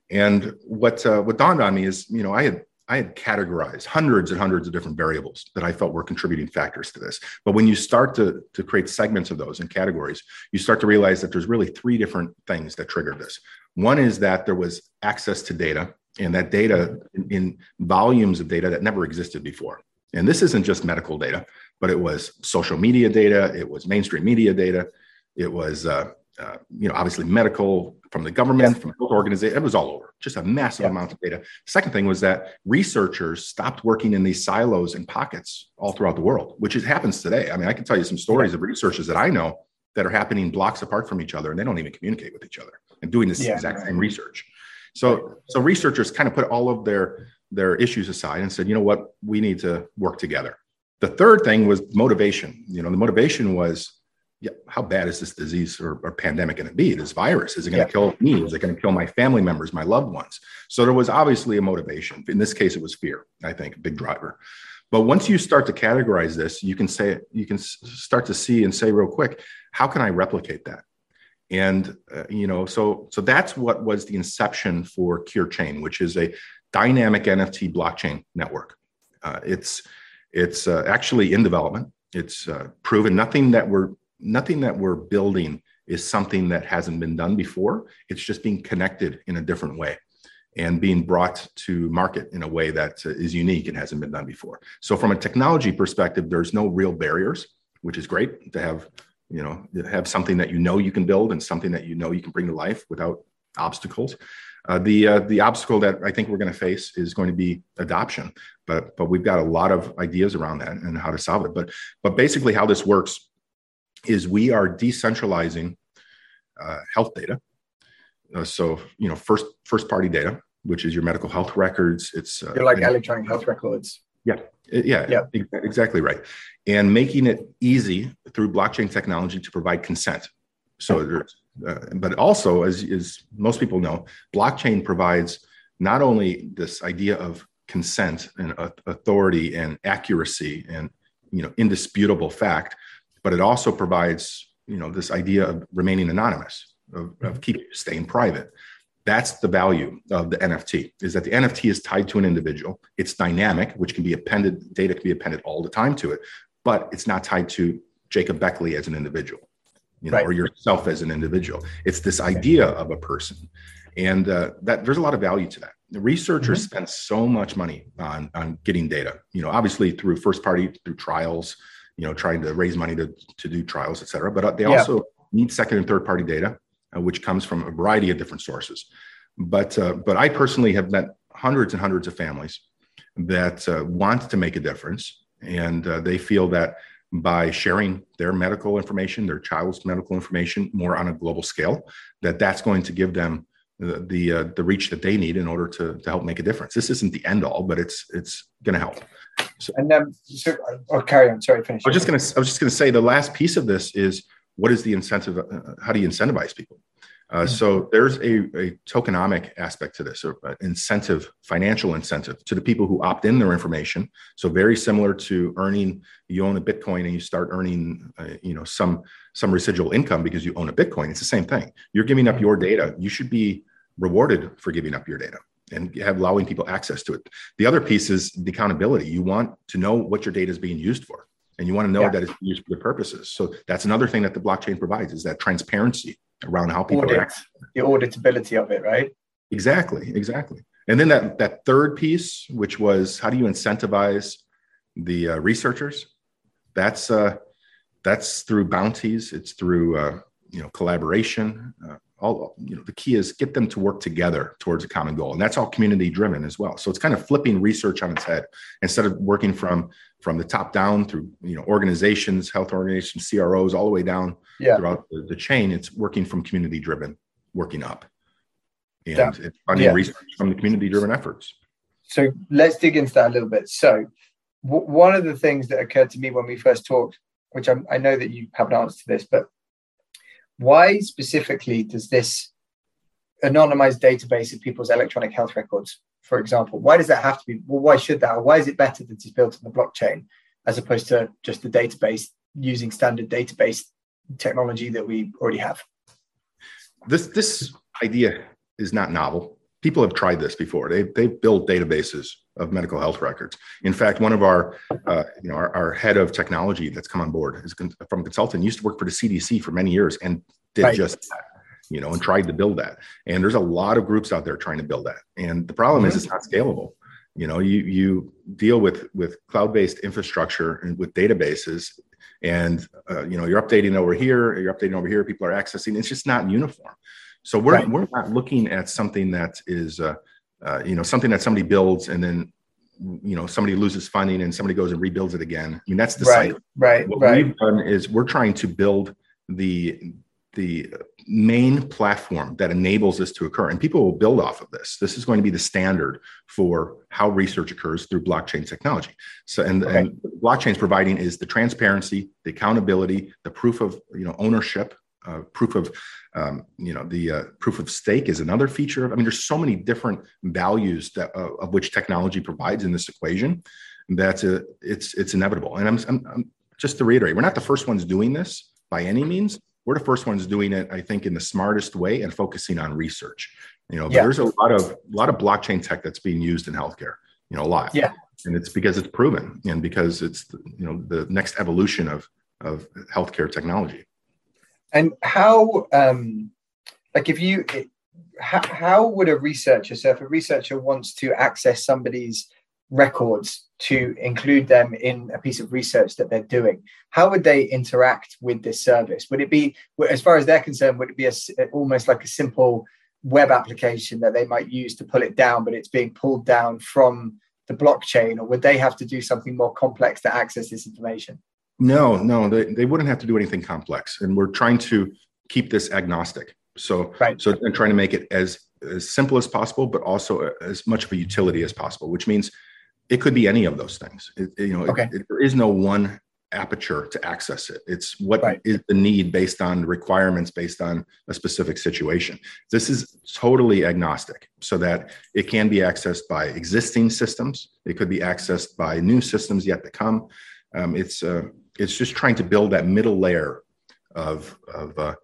And what uh, what dawned on me is, you know, I had I had categorized hundreds and hundreds of different variables that I felt were contributing factors to this. But when you start to, to create segments of those and categories, you start to realize that there's really three different things that triggered this. One is that there was access to data, and that data in, in volumes of data that never existed before. And this isn't just medical data, but it was social media data, it was mainstream media data, it was uh, uh, you know obviously medical from the government, from health organization, it was all over. Just a massive amount of data. Second thing was that researchers stopped working in these silos and pockets all throughout the world, which is, happens today. I mean, I can tell you some stories yeah. of researchers that I know that are happening blocks apart from each other, and they don't even communicate with each other and doing this yeah. exact same research. So, so researchers kind of put all of their their issues aside and said, you know what, we need to work together. The third thing was motivation. You know, the motivation was, yeah, how bad is this disease or, or pandemic going to be? This virus is it going to yeah. kill me? Is it going to kill my family members, my loved ones? So there was obviously a motivation. In this case, it was fear. I think a big driver. But once you start to categorize this, you can say you can start to see and say real quick, how can I replicate that? And uh, you know, so so that's what was the inception for Cure Chain, which is a dynamic NFT blockchain network. Uh, it's it's uh, actually in development. It's uh, proven nothing that we're nothing that we're building is something that hasn't been done before. It's just being connected in a different way and being brought to market in a way that uh, unique and hasn't been done before. So from a technology perspective, there's no real barriers, which is great to have you know have something that you know you can build and something that you know you can bring to life without obstacles uh, the uh, the obstacle that I think we're going to face is going to be adoption, but but we've got a lot of ideas around that and how to solve it. But but basically, how this works is we are decentralizing uh, health data. Uh, so you know, first first party data, which is your medical health records. It's uh, You're like electronic health records. Yeah, yeah, yeah, exactly right. And making it easy through blockchain technology to provide consent. So there's uh, but also, as, as most people know, blockchain provides not only this idea of consent and uh, authority and accuracy and you know indisputable fact, but it also provides you know this idea of remaining anonymous, of, of keeping staying private. That's the value of the NFT is that the NFT is tied to an individual. It's dynamic, which can be appended, data can be appended all the time to it, but it's not tied to Jacob Beckley as an individual you know, right. or yourself as an individual. It's this idea of a person, and uh, that there's a lot of value to that. The researchers mm-hmm. spend so much money on on getting data. You know, obviously through first party, through trials, you know, trying to raise money to to do trials, et cetera. But uh, they yeah. also need second and third party data, uh, which comes from a variety of different sources. But uh, but I personally have met hundreds and hundreds of families that uh, want to make a difference, and uh, they feel that by sharing their medical information, their child's medical information more on a global scale, that that's going to give them the the, uh, the reach that they need in order to, to help make a difference. This isn't the end all, but it's it's going to help. And then so, oh, carry on. Sorry, finish. I was just going to I was just going to say the last piece of this is what is the incentive? Uh, how do you incentivize people? Uh, so there's a, a, tokenomic aspect to this, or incentive, financial incentive to the people who opt in their information. So very similar to earning, you own a Bitcoin and you start earning, uh, you know, some some residual income because you own a Bitcoin. It's the same thing. You're giving up your data. You should be rewarded for giving up your data and have allowing people access to it. The other piece is the accountability. You want to know what your data is being used for, and you want to know yeah. that it's used for the purposes. So that's another thing that the blockchain provides is that transparency around how people Audit, the auditability of it, right? Exactly, exactly. And then that that third piece, which was how do you incentivize the uh, researchers? That's uh, that's through bounties. It's through uh, you know collaboration. All you know, the key is get them to work together towards a common goal, and that's all community driven as well. So it's kind of flipping research on its head instead of working from from the top down through you know organizations, health organizations, CROs, all the way down yeah. throughout the, the, chain. It's working from community driven, working up, and yeah. it's funding yeah. research from the community driven efforts. So let's dig into that a little bit. So w- one of the things that occurred to me when we first talked, which I'm, I know that you have an answer to this, but why specifically does this anonymized database of people's electronic health records for example. Why does that have to be? Well, why should that? Or why is it better that it's built on the blockchain as opposed to just the database using standard database technology that we already have? This this idea is not novel. People have tried this before. They they've built databases of medical health records. In fact, one of our uh, you know our, our, head of technology that's come on board is from a consultant used to work for the CDC for many years and did right. just that you know, and tried to build that. And there's a lot of groups out there trying to build that. And the problem is it's not scalable. You know, you you deal with with cloud-based infrastructure and with databases, and uh, you know you're updating over here, you're updating over here. People are accessing. It's just not uniform. So we're right. we're not looking at something that is uh, uh, you know something that somebody builds and then you know somebody loses funding and somebody goes and rebuilds it again. I mean that's the right, cycle. Right. What right. we've done is we're trying to build the the main platform that enables this to occur. And people will build off of this. This is going to be the standard for how research occurs through blockchain technology. So, and, okay. and blockchain is providing is the transparency, the accountability, the proof of you know ownership, uh, proof of um, you know the uh, proof of stake is another feature. I mean, there's so many different values that uh, of which technology provides in this equation. That's a, it's it's inevitable. And I'm, I'm, I'm just to reiterate, we're not the first ones doing this by any means we're the first ones doing it, I think, in the smartest way and focusing on research. You know, yeah. there's a lot of a lot of blockchain tech that's being used in healthcare. You know, a lot. Yeah. And it's because it's proven, and because it's you know the next evolution of of healthcare technology. And how, um, like, if you, how, how would a researcher, so if a researcher wants to access somebody's records to include them in a piece of research that they're doing how would they interact with this service? Would it be as far as they're concerned would it be a, almost like a simple web application that they might use to pull it down but it's being pulled down from the blockchain or would they have to do something more complex to access this information no no they, they wouldn't have to do anything complex and we're trying to keep this agnostic so right. so and trying to make it as as simple as possible but also as much of a utility as possible which means it could be any of those things. It, you know, okay. it, it, there is no one aperture to access it. It's what right. is the need based on requirements based on a specific situation. This is totally agnostic so that it can be accessed by existing systems. It could be accessed by new systems yet to come. Um, it's uh, it's just trying to build that middle layer of of uh,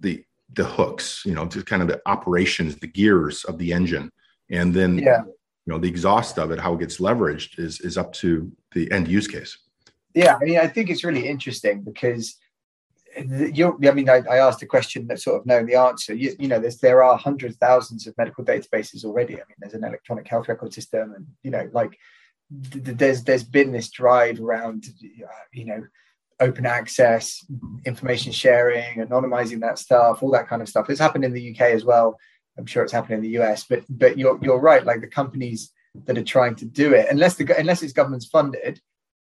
the the hooks, you know, to kind of the operations, the gears of the engine, and then yeah. you know the exhaust of it how it gets leveraged is is up to the end use case. Yeah i mean i think it's really interesting because you i mean I, I, asked a question that sort of knowing the answer. You, you know there's there are hundreds thousands of medical databases already. I mean there's an electronic health record system and you know like there's there's been this drive around uh, you know open access information sharing anonymizing that stuff all that kind of stuff it's happened in the uk as well I'm sure it's happening in the US, but but you're you're right. Like the companies that are trying to do it, unless the unless it's government funded,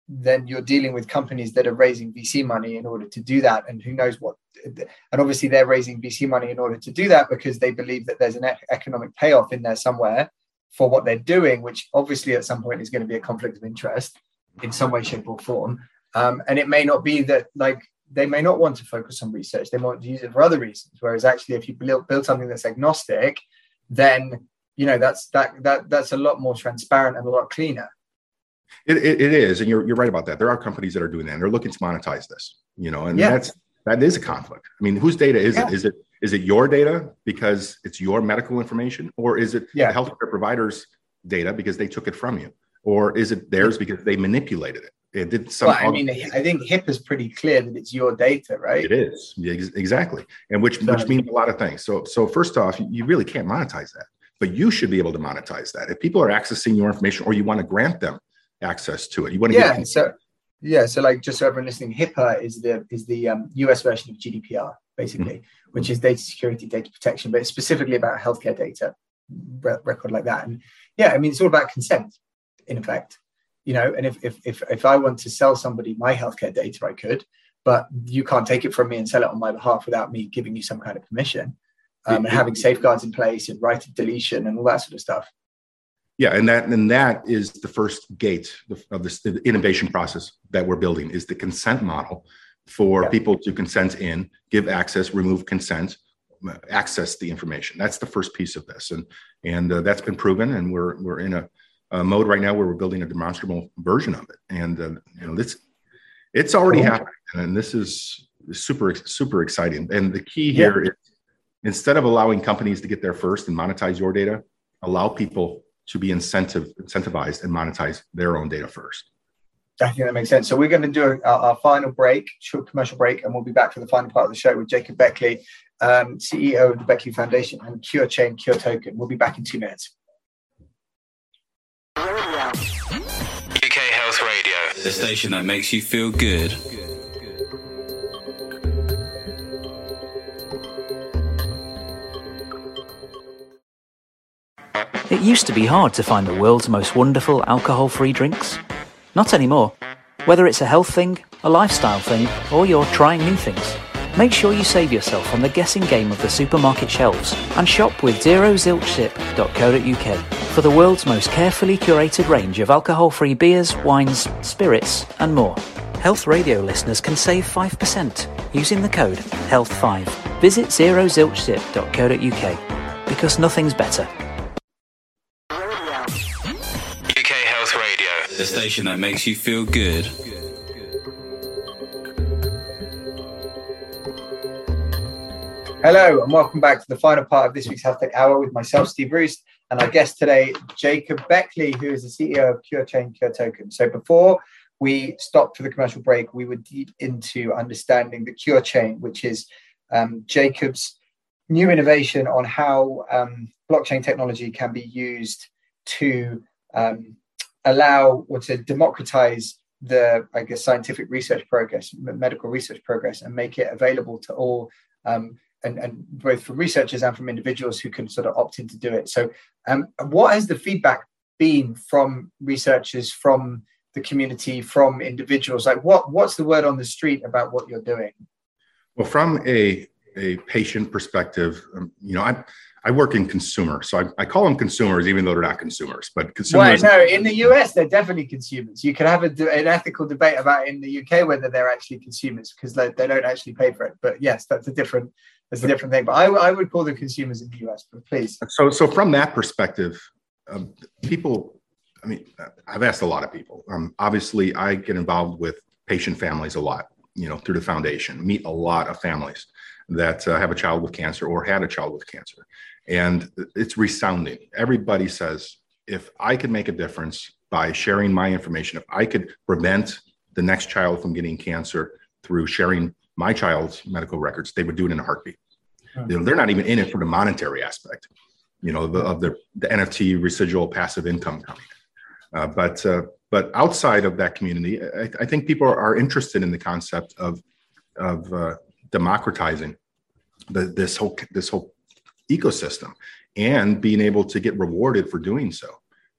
then you're dealing with companies that are raising VC money in order to do that. And who knows what, and obviously they're raising VC money in order to do that because they believe that there's an economic payoff in there somewhere for what they're doing, which obviously at some point is going to be a conflict of interest in some way, shape, or form. Um, and it may not be that like they may not want to focus on research, they want to use it for other reasons. Whereas actually, if you build, build something that's agnostic, then you know that's that that that's a lot more transparent and a lot cleaner it, it, it is, and you're you're right about that. There are companies that are doing that. and They're looking to monetize this, you know, and yeah. that's that is a conflict. I mean, whose data is yeah. it? Is it is it your data because it's your medical information, or is it yeah. the healthcare provider's data because they took it from you, or is it theirs because they manipulated it? It did some. Well, I mean, I think HIPAA is pretty clear that it's your data, right? It is yeah, exactly, and which so, which means a lot of things. So so first off, you really can't monetize that, but you should be able to monetize that. If people are accessing your information, or you want to grant them access to it. You want to yeah, get so yeah, so like just so everyone listening, HIPAA is the is the um, US version of GDPR, basically, mm-hmm. which is data security, data protection, but it's specifically about healthcare data re- record like that. And yeah, I mean it's all about consent, in effect. You know, and if if if if I want to sell somebody my healthcare data, I could, but you can't take it from me and sell it on my behalf without me giving you some kind of permission. Um, and having safeguards in place and right of deletion and all that sort of stuff. Yeah, and that and that is the first gate of this the innovation process that we're building is the consent model for yeah. people to consent in, give access, remove consent, access the information. That's the first piece of this, and and uh, that's been proven. And we're we're in a, a, mode right now where we're building a demonstrable version of it, and uh, you know this it's already happening, and this is super super exciting. And the key here yeah. is instead of allowing companies to get there first and monetize your data, allow people to be incentive incentivized and monetize their own data first. I think that makes sense. So we're going to do our, our, final break, short commercial break, and we'll be back for the final part of the show with Jacob Beckley, um, CEO of the Beckley Foundation and Cure Chain Cure Token. We'll be back in two minutes. UK Health Radio, the station that makes you feel good. It used to be hard to find the world's most wonderful alcohol free drinks. Not anymore. Whether it's a health thing, a lifestyle thing, or you're trying new things, make sure you save yourself from the guessing game of the supermarket shelves and shop with zerozilchsip.co.uk for the world's most carefully curated range of alcohol free beers, wines, spirits, and more. Health Radio listeners can save 5% using the code HEALTH5. Visit zerozilchsip.co.uk because nothing's better. The station that makes you feel good. Hello, and welcome back to the final part of this week's Health Tech Hour with myself, Steve Roost, and our guest today, Jacob Beckley, who is the CEO of Cure Chain Cure Token. So before we stopped for the commercial break, we were deep into understanding the Cure Chain, which is um, Jacob's new innovation on how um, blockchain technology can be used to um, allow or to democratize the i guess scientific research progress medical research progress and make it available to all um, and, and both from researchers and from individuals who can sort of opt in to do it. So um, what has the feedback been from researchers from the community from individuals? Like what what's the word on the street about what you're doing? Well from a a patient perspective um, you know i I work in consumer, so I, I, call them consumers, even though they're not consumers. But consumers. Well, no, in the US, they're definitely consumers. You can have a, an ethical debate about in the UK whether they're actually consumers because they, they don't actually pay for it. But yes, that's a different that's a different thing. But I, I would call them consumers in the US. But please. So so from that perspective, um, people. I mean, I've asked a lot of people. Um, obviously, I get involved with patient families a lot. You know, through the foundation, meet a lot of families that uh, have a child with cancer or had a child with cancer and it's resounding. Everybody says, if I could make a difference by sharing my information, if I could prevent the next child from getting cancer through sharing my child's medical records, they would do it in a heartbeat. You know, they're not even in it for the monetary aspect, you know, the, of the, the NFT residual passive income coming. Uh, but uh, but outside of that community, I, I, think people are interested in the concept of of uh, democratizing the, this whole this whole ecosystem and being able to get rewarded for doing so.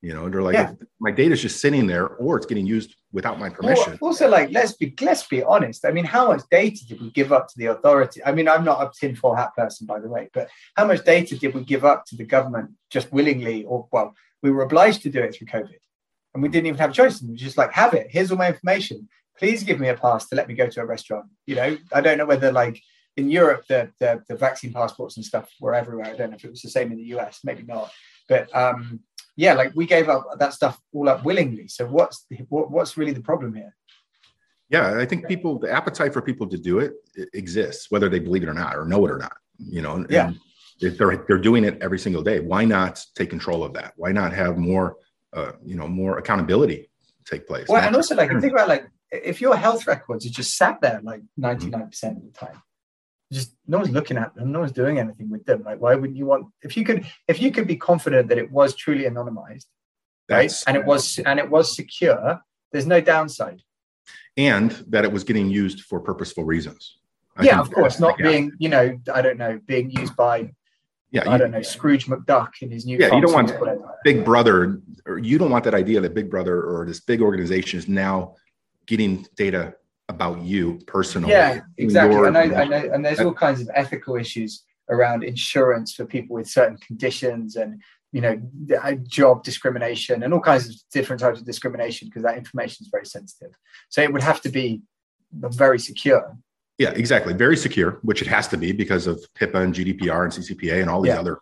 You know, they're like, Yeah. my data is just sitting there, or it's getting used without my permission. Well, also, like let's be let's be honest. I mean, how much data did we give up to the authority? I mean, I'm not a tinfoil hat person, by the way, but how much data did we give up to the government just willingly, or well, we were obliged to do it through COVID, and we didn't even have a choice. And we just like, have it. Here's all my information. Please give me a pass to let me go to a restaurant. You know, I don't know whether like in Europe the the, the vaccine passports and stuff were everywhere. I don't know if it was the same in the US. Maybe not, but um, yeah, like we gave up that stuff all up willingly. So what's the, what, what's really the problem here? Yeah, I think people, the appetite for people to do it, it exists, whether they believe it or not, or know it or not. You know, and Yeah. if they're they're doing it every single day. Why not take control of that? Why not have more, uh, you know, more accountability take place? Well, and also like think about like if your health records are just sat there like 99% of the time, just no one's looking at them, no one's doing anything with them. Like, why wouldn't you want if you could if you could be confident that it was truly anonymized, right? that's And it was and it was secure, there's no downside. and that it was getting used for purposeful reasons. I yeah, of course, not yeah. being, you know, I don't know, being used by Yeah, I you- don't know, Scrooge McDuck in his new Yeah, you don't want- Big Brother, or you don't want that idea that Big Brother or this big organization is now getting data about you personally. Yeah, exactly. Your- I know, I and there's all kinds of ethical issues around insurance for people with certain conditions, and you know, uh, job discrimination, and all kinds of different types of discrimination because that information is very sensitive. So it would have to be very secure. Yeah, exactly. Very secure, which it has to be because of HIPAA and GDPR and CCPA and all these Yeah. other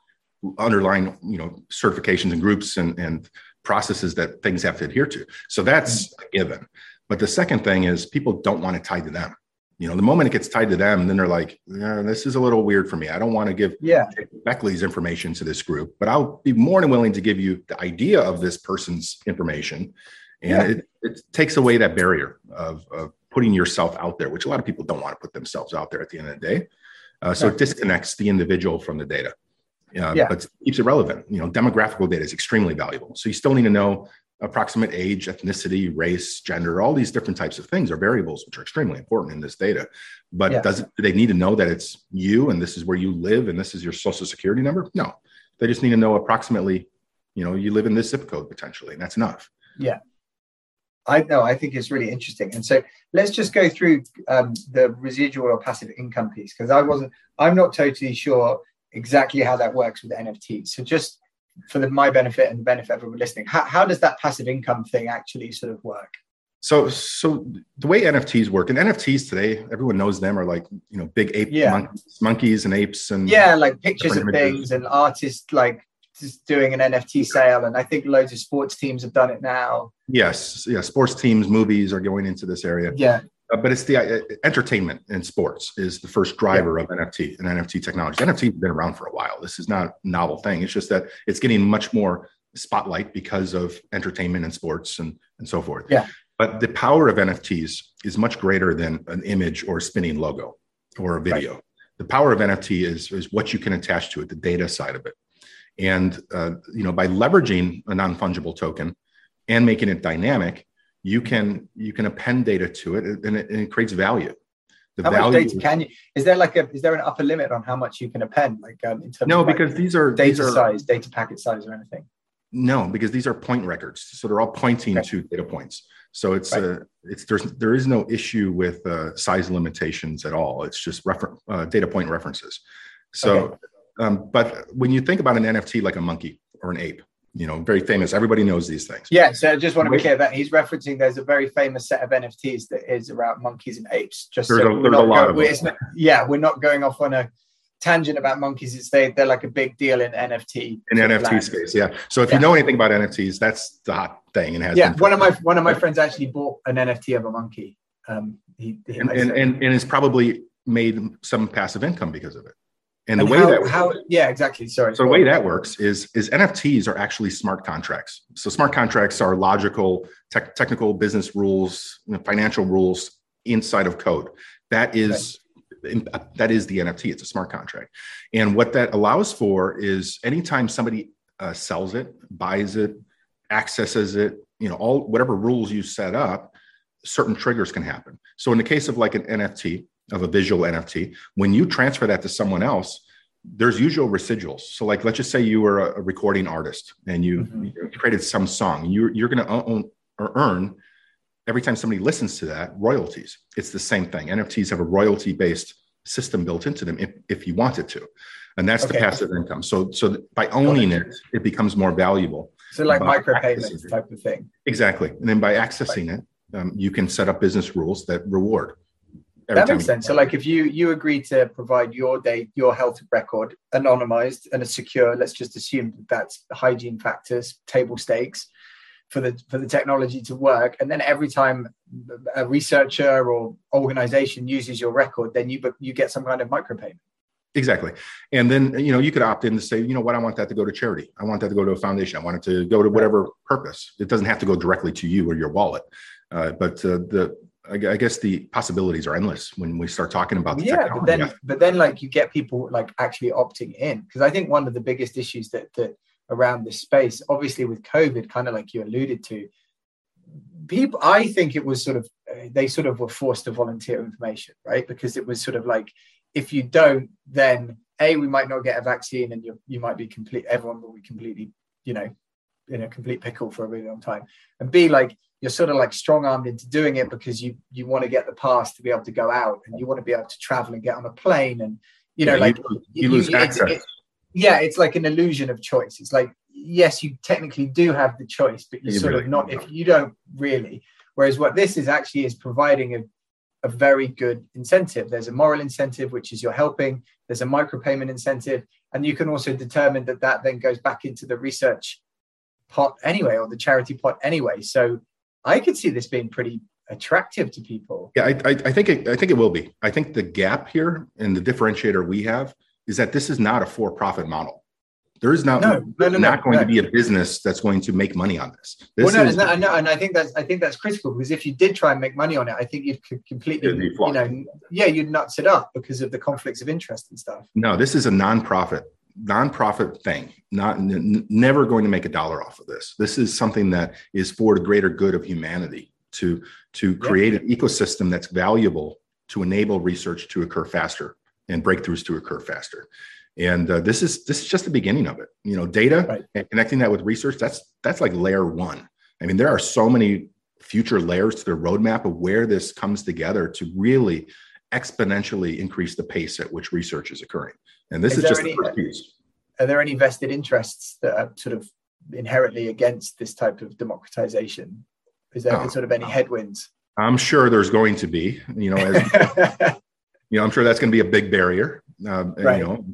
underlying, you know, certifications and groups and, and processes that things have to adhere to. So that's a given. But the second thing is people don't want it tied to them. You know, the moment it gets tied to them, then they're like, yeah, this is a little weird for me. I don't want to give Yeah, Beckley's information to this group, but I'll be more than willing to give you the idea of this person's information. And Yeah. it, it takes away that barrier of, of putting yourself out there, which a lot of people don't want to put themselves out there at the end of the day. Uh, so Yeah. it disconnects the individual from the data. Uh, Yeah. But keeps it relevant. You know, demographical data is extremely valuable. So you still need to know approximate age, ethnicity, race, gender, all these different types of things are variables which are extremely important in this data. But Yeah. does it, do they need to know that it's you and this is where you live and this is your social security number? No. They just need to know approximately, you know, you live in this zip code potentially, and that's enough. Yeah. I know. I think it's really interesting. And so let's just go through um, the residual or passive income piece because I wasn't. I'm not totally sure exactly how that works with NFTs. So just for the, my benefit and the benefit of everyone listening, how, how does that passive income thing actually sort of work? So, so the way NFTs work, and NFTs today, everyone knows them are like you know big ape Yeah. monkeys, monkeys and apes and Yeah, like pictures of images. things and artists like just doing an NFT sale, and I think loads of sports teams have done it now. yes, yeah, sports teams, movies are going into this area. Yeah, Uh, but it's the uh, entertainment and sports is the first driver of NFT and NFT technology. NFT has been around for a while. This is not a novel thing. It's just that it's getting much more spotlight because of entertainment and sports and, and so forth. Yeah. But the power of NFTs is much greater than an image or a spinning logo or a video. The power of NFT is, is what you can attach to it, the data side of it. And uh, you know, by leveraging a non-fungible token and making it dynamic, you can you can append data to it and it, and it creates value. The how much value data can you? Is there like a is there an upper limit on how much you can append? Like um, in terms no of like, because these are these data are size, data packet size, or anything? no because these are point records, so they're all pointing Okay. to data points. So it's Right. uh, it's there's there is no issue with uh, size limitations at all. It's just refer- uh, data point references. So, um, but when you think about an NFT like a monkey or an ape, you know, very famous. Everybody knows these things. Yeah, so I just want to be clear that he's referencing there's a very famous set of NFTs that is around monkeys and apes. Just There's so a- there's a lot go- of them. not- yeah, we're not going off on a tangent about monkeys. It's they they're like a big deal in NFT. in NFT land. space. Yeah. So if Yeah. you know anything about NFTs, that's the hot thing and has Yeah, one of my one of my friends actually bought an NFT of a monkey. Um, he, he and, and, and, and it's probably made some passive income because of it. And the way how, that how yeah exactly sorry so the way that works is is NFTs are actually smart contracts. So smart contracts are logical, tech, technical business rules, you know, financial rules inside of code. That is that is the NFT. It's a smart contract, and what that allows for is anytime somebody uh, sells it, buys it, accesses it, you know, all whatever rules you set up, certain triggers can happen. So in the case of like an NFT of a visual NFT, when you transfer that to someone else, there's usual residuals. So, like, let's just say you were a, recording artist and you, Mhm. you created some song. You're you're going to own or earn every time somebody listens to that royalties. It's the same thing. NFTs have a royalty based system built into them if, if you want it to, and that's the passive income. So, so by owning it, it becomes more valuable. So like micropayments type of thing. Exactly, and then by accessing it, um, you can set up business rules that reward. Every That makes sense. So like if you you agree to provide your day your health record anonymized and a secure, let's just assume that that's hygiene factors, table stakes for the for the technology to work. And then every time a researcher or organization uses your record, then you you get some kind of micropayment. Exactly. And then, you know, you could opt in to say, you know what, I want that to go to charity. I want that to go to a foundation. I want it to go to whatever purpose. It doesn't have to go directly to you or your wallet. Uh, but uh, the, I I guess the possibilities are endless when we start talking about the yeah but then but then like you get people like actually opting in. Because i think one of the biggest issues that that around this space obviously with covid kind of like you alluded to people i think it was sort of uh, they sort of were forced to volunteer information right? Because it was sort of like if you don't then a we might not get a vaccine and you you might be complete everyone will be completely you know in a complete pickle for a really long time. And b like you're sort of like strong armed into doing it because you you want to get the pass to be able to go out and you want to be able to travel and get on a plane and you know Yeah, like you, you lose it's- access. it- yeah it's like an illusion of choice. It's like yes you technically do have the choice but you're You sort really of not if you don't really. Whereas what this is actually is providing a, a very good incentive. There's a moral incentive which is you're helping. There's a micropayment incentive. And you can also determine that that then goes back into the research pot anyway or the charity pot anyway. So i could see this being pretty attractive to people Yeah, I, I, I think it, I think it will be. I think the gap here and the differentiator we have is that this is not a for-profit model. There is not, No, no, no, not no, going no. to be a business that's going to make money on this. This well, no, is and, and I think that's I think that's critical because if you did try and make money on it, I think you'd completely, you know, yeah, you'd nuts it up because of the conflicts of interest and stuff. no. This is a nonprofit, nonprofit thing. Not n- never going to make a dollar off of this. This is something that is for the greater good of humanity to to create an ecosystem that's valuable to enable research to occur faster and breakthroughs to occur faster. And uh, this is this is just the beginning of it. You know, data Right. and connecting that with research. That's that's like layer one. I mean, there are so many future layers to the roadmap of where this comes together to really exponentially increase the pace at which research is occurring. And this Is is, just any- the first piece. Are there any vested interests that are sort of inherently against this type of democratization? Is there No. sort of any headwinds? I'm sure there's going to be, you know, as you know, I'm sure that's going to be a big barrier, um, Right. you know,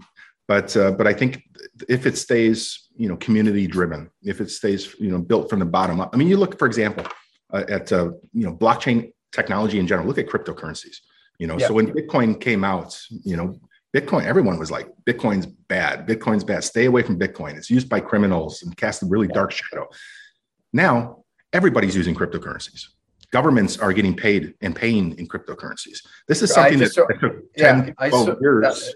but uh, but I think if it stays, you know, community driven, if it stays, you know, built from the bottom up. I mean, you look, for example, uh, at uh, you know, blockchain technology in general. Look at cryptocurrencies. You know, Yeah. so when Bitcoin came out, you know, Bitcoin, everyone was like, Bitcoin's bad. Bitcoin's bad. Stay away from Bitcoin. It's used by criminals and casts a really dark shadow. Now everybody's using cryptocurrencies. Governments are getting paid and paying in cryptocurrencies. This is something that, saw- that took yeah, 10, I 12 saw- years. that-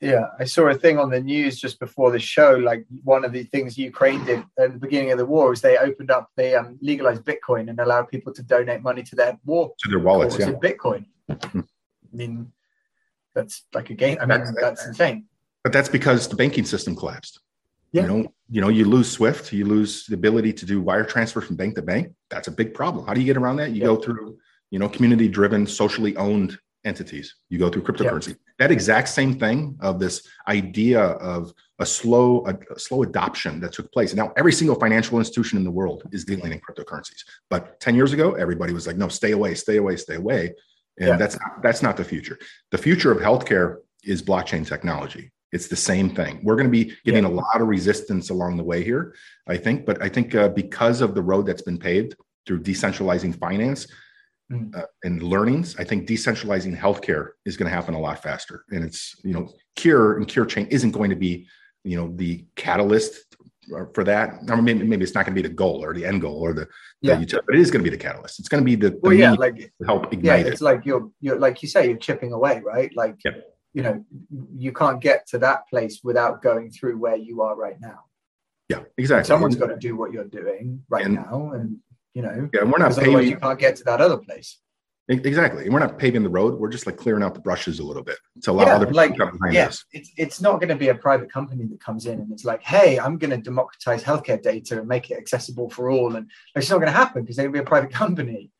Yeah, I saw a thing on the news just before the show. Like one of the things Ukraine did at the beginning of the war is they opened up, they um, legalized Bitcoin and allowed people to donate money to their war to their wallets. Yeah. in Bitcoin. I mean, that's like a game. I mean, That's- that's insane. But that's because the banking system collapsed. Yeah. You know, you know, you lose SWIFT, you lose the ability to do wire transfer from bank to bank. That's a big problem. How do you get around that? You go through, you know, community driven, socially owned entities. You go through cryptocurrency. That exact same thing of this idea of a slow, a, a slow adoption that took place. Now, every single financial institution in the world is dealing in cryptocurrencies. But 10 years ago, everybody was like, no, stay away, stay away, stay away. And Yeah. that's not, that's not the future. The future of healthcare is blockchain technology. It's the same thing. We're going to be getting a lot of resistance along the way here, I think. But I think uh, because of the road that's been paved through decentralizing finance Mm. uh, and learnings, I think decentralizing healthcare is going to happen a lot faster. And it's you know cure and cure chain isn't going to be you know the catalyst for that. I mean, maybe, maybe it's not going to be the goal or the end goal or the, Yeah. the utility, but it is going to be the catalyst. It's going to be the, the Well, yeah, like to help yeah, it's it. like you're you're like you say, you're chipping away, right? Like Yeah. you know, you can't get to that place without going through where you are right now. Yeah, exactly. Someone's got to do what you're doing right And- now, and you know, yeah, and we're not otherwise you can't get to that other place. Exactly. And we're not paving the road. We're just like clearing out the brushes a little bit to allow Yeah, other people like, to come behind yeah, us. it's, it's not going to be a private company that comes in and it's like, hey, I'm going to democratize healthcare data and make it accessible for all. And it's not going to happen because they're going to be a private company.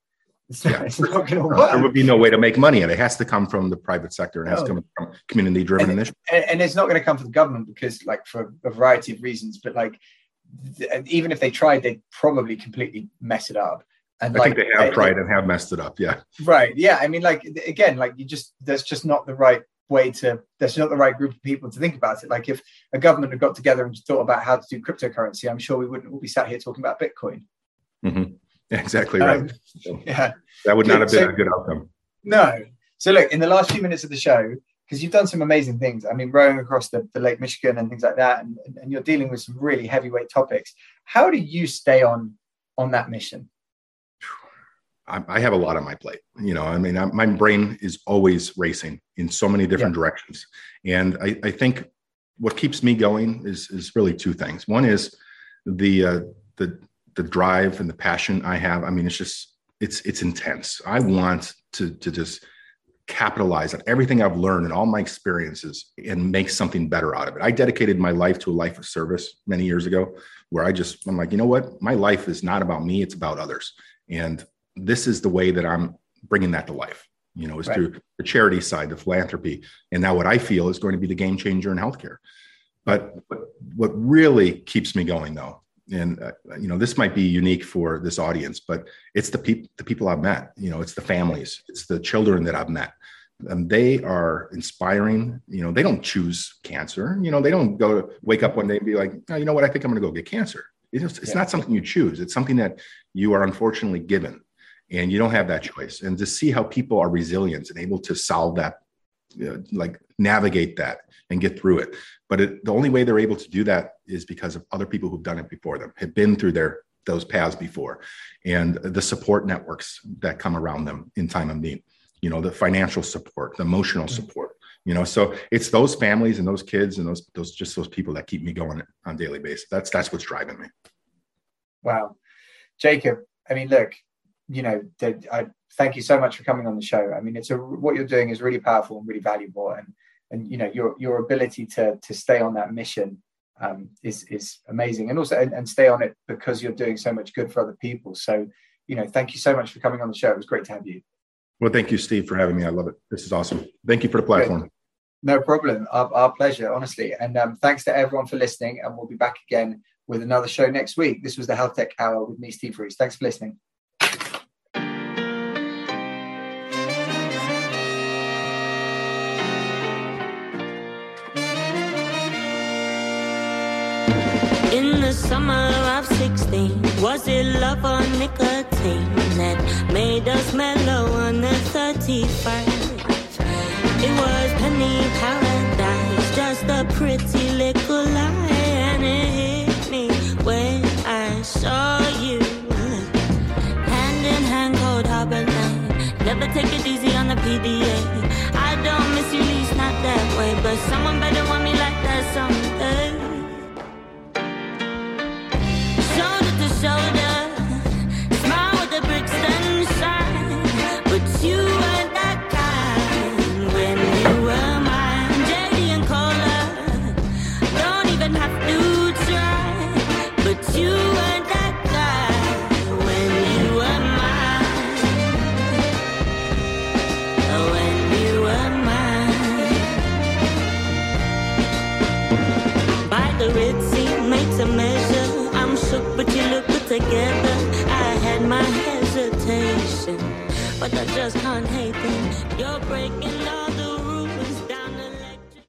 It's not, Yeah. it's not going to No, work. there would be no way to make money, and it has to come from the private sector. and It has to come from community-driven And- initiatives. and, and it's not going to come from the government because like for a variety of reasons but like even if they tried they'd probably completely mess it up and I like think they have tried and have messed it up. Yeah, right yeah i mean like again like you just there's just not the right way to there's not the right group of people to think about it like if a government had got together and thought about how to do cryptocurrency i'm sure we wouldn't all be sat here talking about bitcoin exactly right. Um, yeah that would not have been so- a good outcome. No. So look, in the last few minutes of the show, because you've done some amazing things. I mean, rowing across the, the Lake Michigan and things like that, and, and you're dealing with some really heavyweight topics. How do you stay on on that mission? I, I have a lot on my plate. You know, I mean, I, my brain is always racing in so many different directions, and I, I think what keeps me going is is really two things. One is the uh, the the drive and the passion I have. I mean, it's just it's it's intense. I want to to just capitalize on everything I've learned and all my experiences and make something better out of it. I dedicated my life to a life of service many years ago, where I just I'm like, you know what, my life is not about me; it's about others, and this is the way that I'm bringing that to life. You know, is Right. through the charity side, the philanthropy, and now what I feel is going to be the game changer in healthcare. But what really keeps me going, though, and uh, you know, this might be unique for this audience, but it's the people the people I've met. You know, it's the families, it's the children that I've met. And they are inspiring. You know, they don't choose cancer. You know, they don't go to wake up one day and be like, oh, you know what, I think I'm going to go get cancer. It's, it's Yeah. not something you choose. It's something that you are unfortunately given and you don't have that choice. And to see how people are resilient and able to solve that you know, like navigate that and get through it. But it, the only way they're able to do that is because of other people who've done it before them have been through their those paths before. And the support networks that come around them in time of need you know the financial support the emotional mm-hmm. support you know. So it's those families and those kids and those those just those people that keep me going on a daily basis. That's that's what's driving me. Wow, Jacob. I mean, look, you know, I thank you so much for coming on the show. I mean, it's a what you're doing is really powerful and really valuable, and and you know your your ability to to stay on that mission um, is is amazing, and also and, and stay on it because you're doing so much good for other people. So, you know, thank you so much for coming on the show. It was great to have you. well thank you steve for having me i love it this is awesome thank you for the platform No problem. Our, our pleasure, honestly. And um, thanks to everyone for listening. And we'll be back again with another show next week. This was the Health Tech Hour with me, Steve Rees. Thanks for listening. Summer of 16, was it love or nicotine that made us mellow on the 31st? It was penny paradise, just a pretty little lie, and it hit me when I saw you. Hand in hand, cold harbor line. Never take it easy on the PDA. I don't miss you, least not that way, but someone better want me like that someday. But I just can't hate them. You're breaking the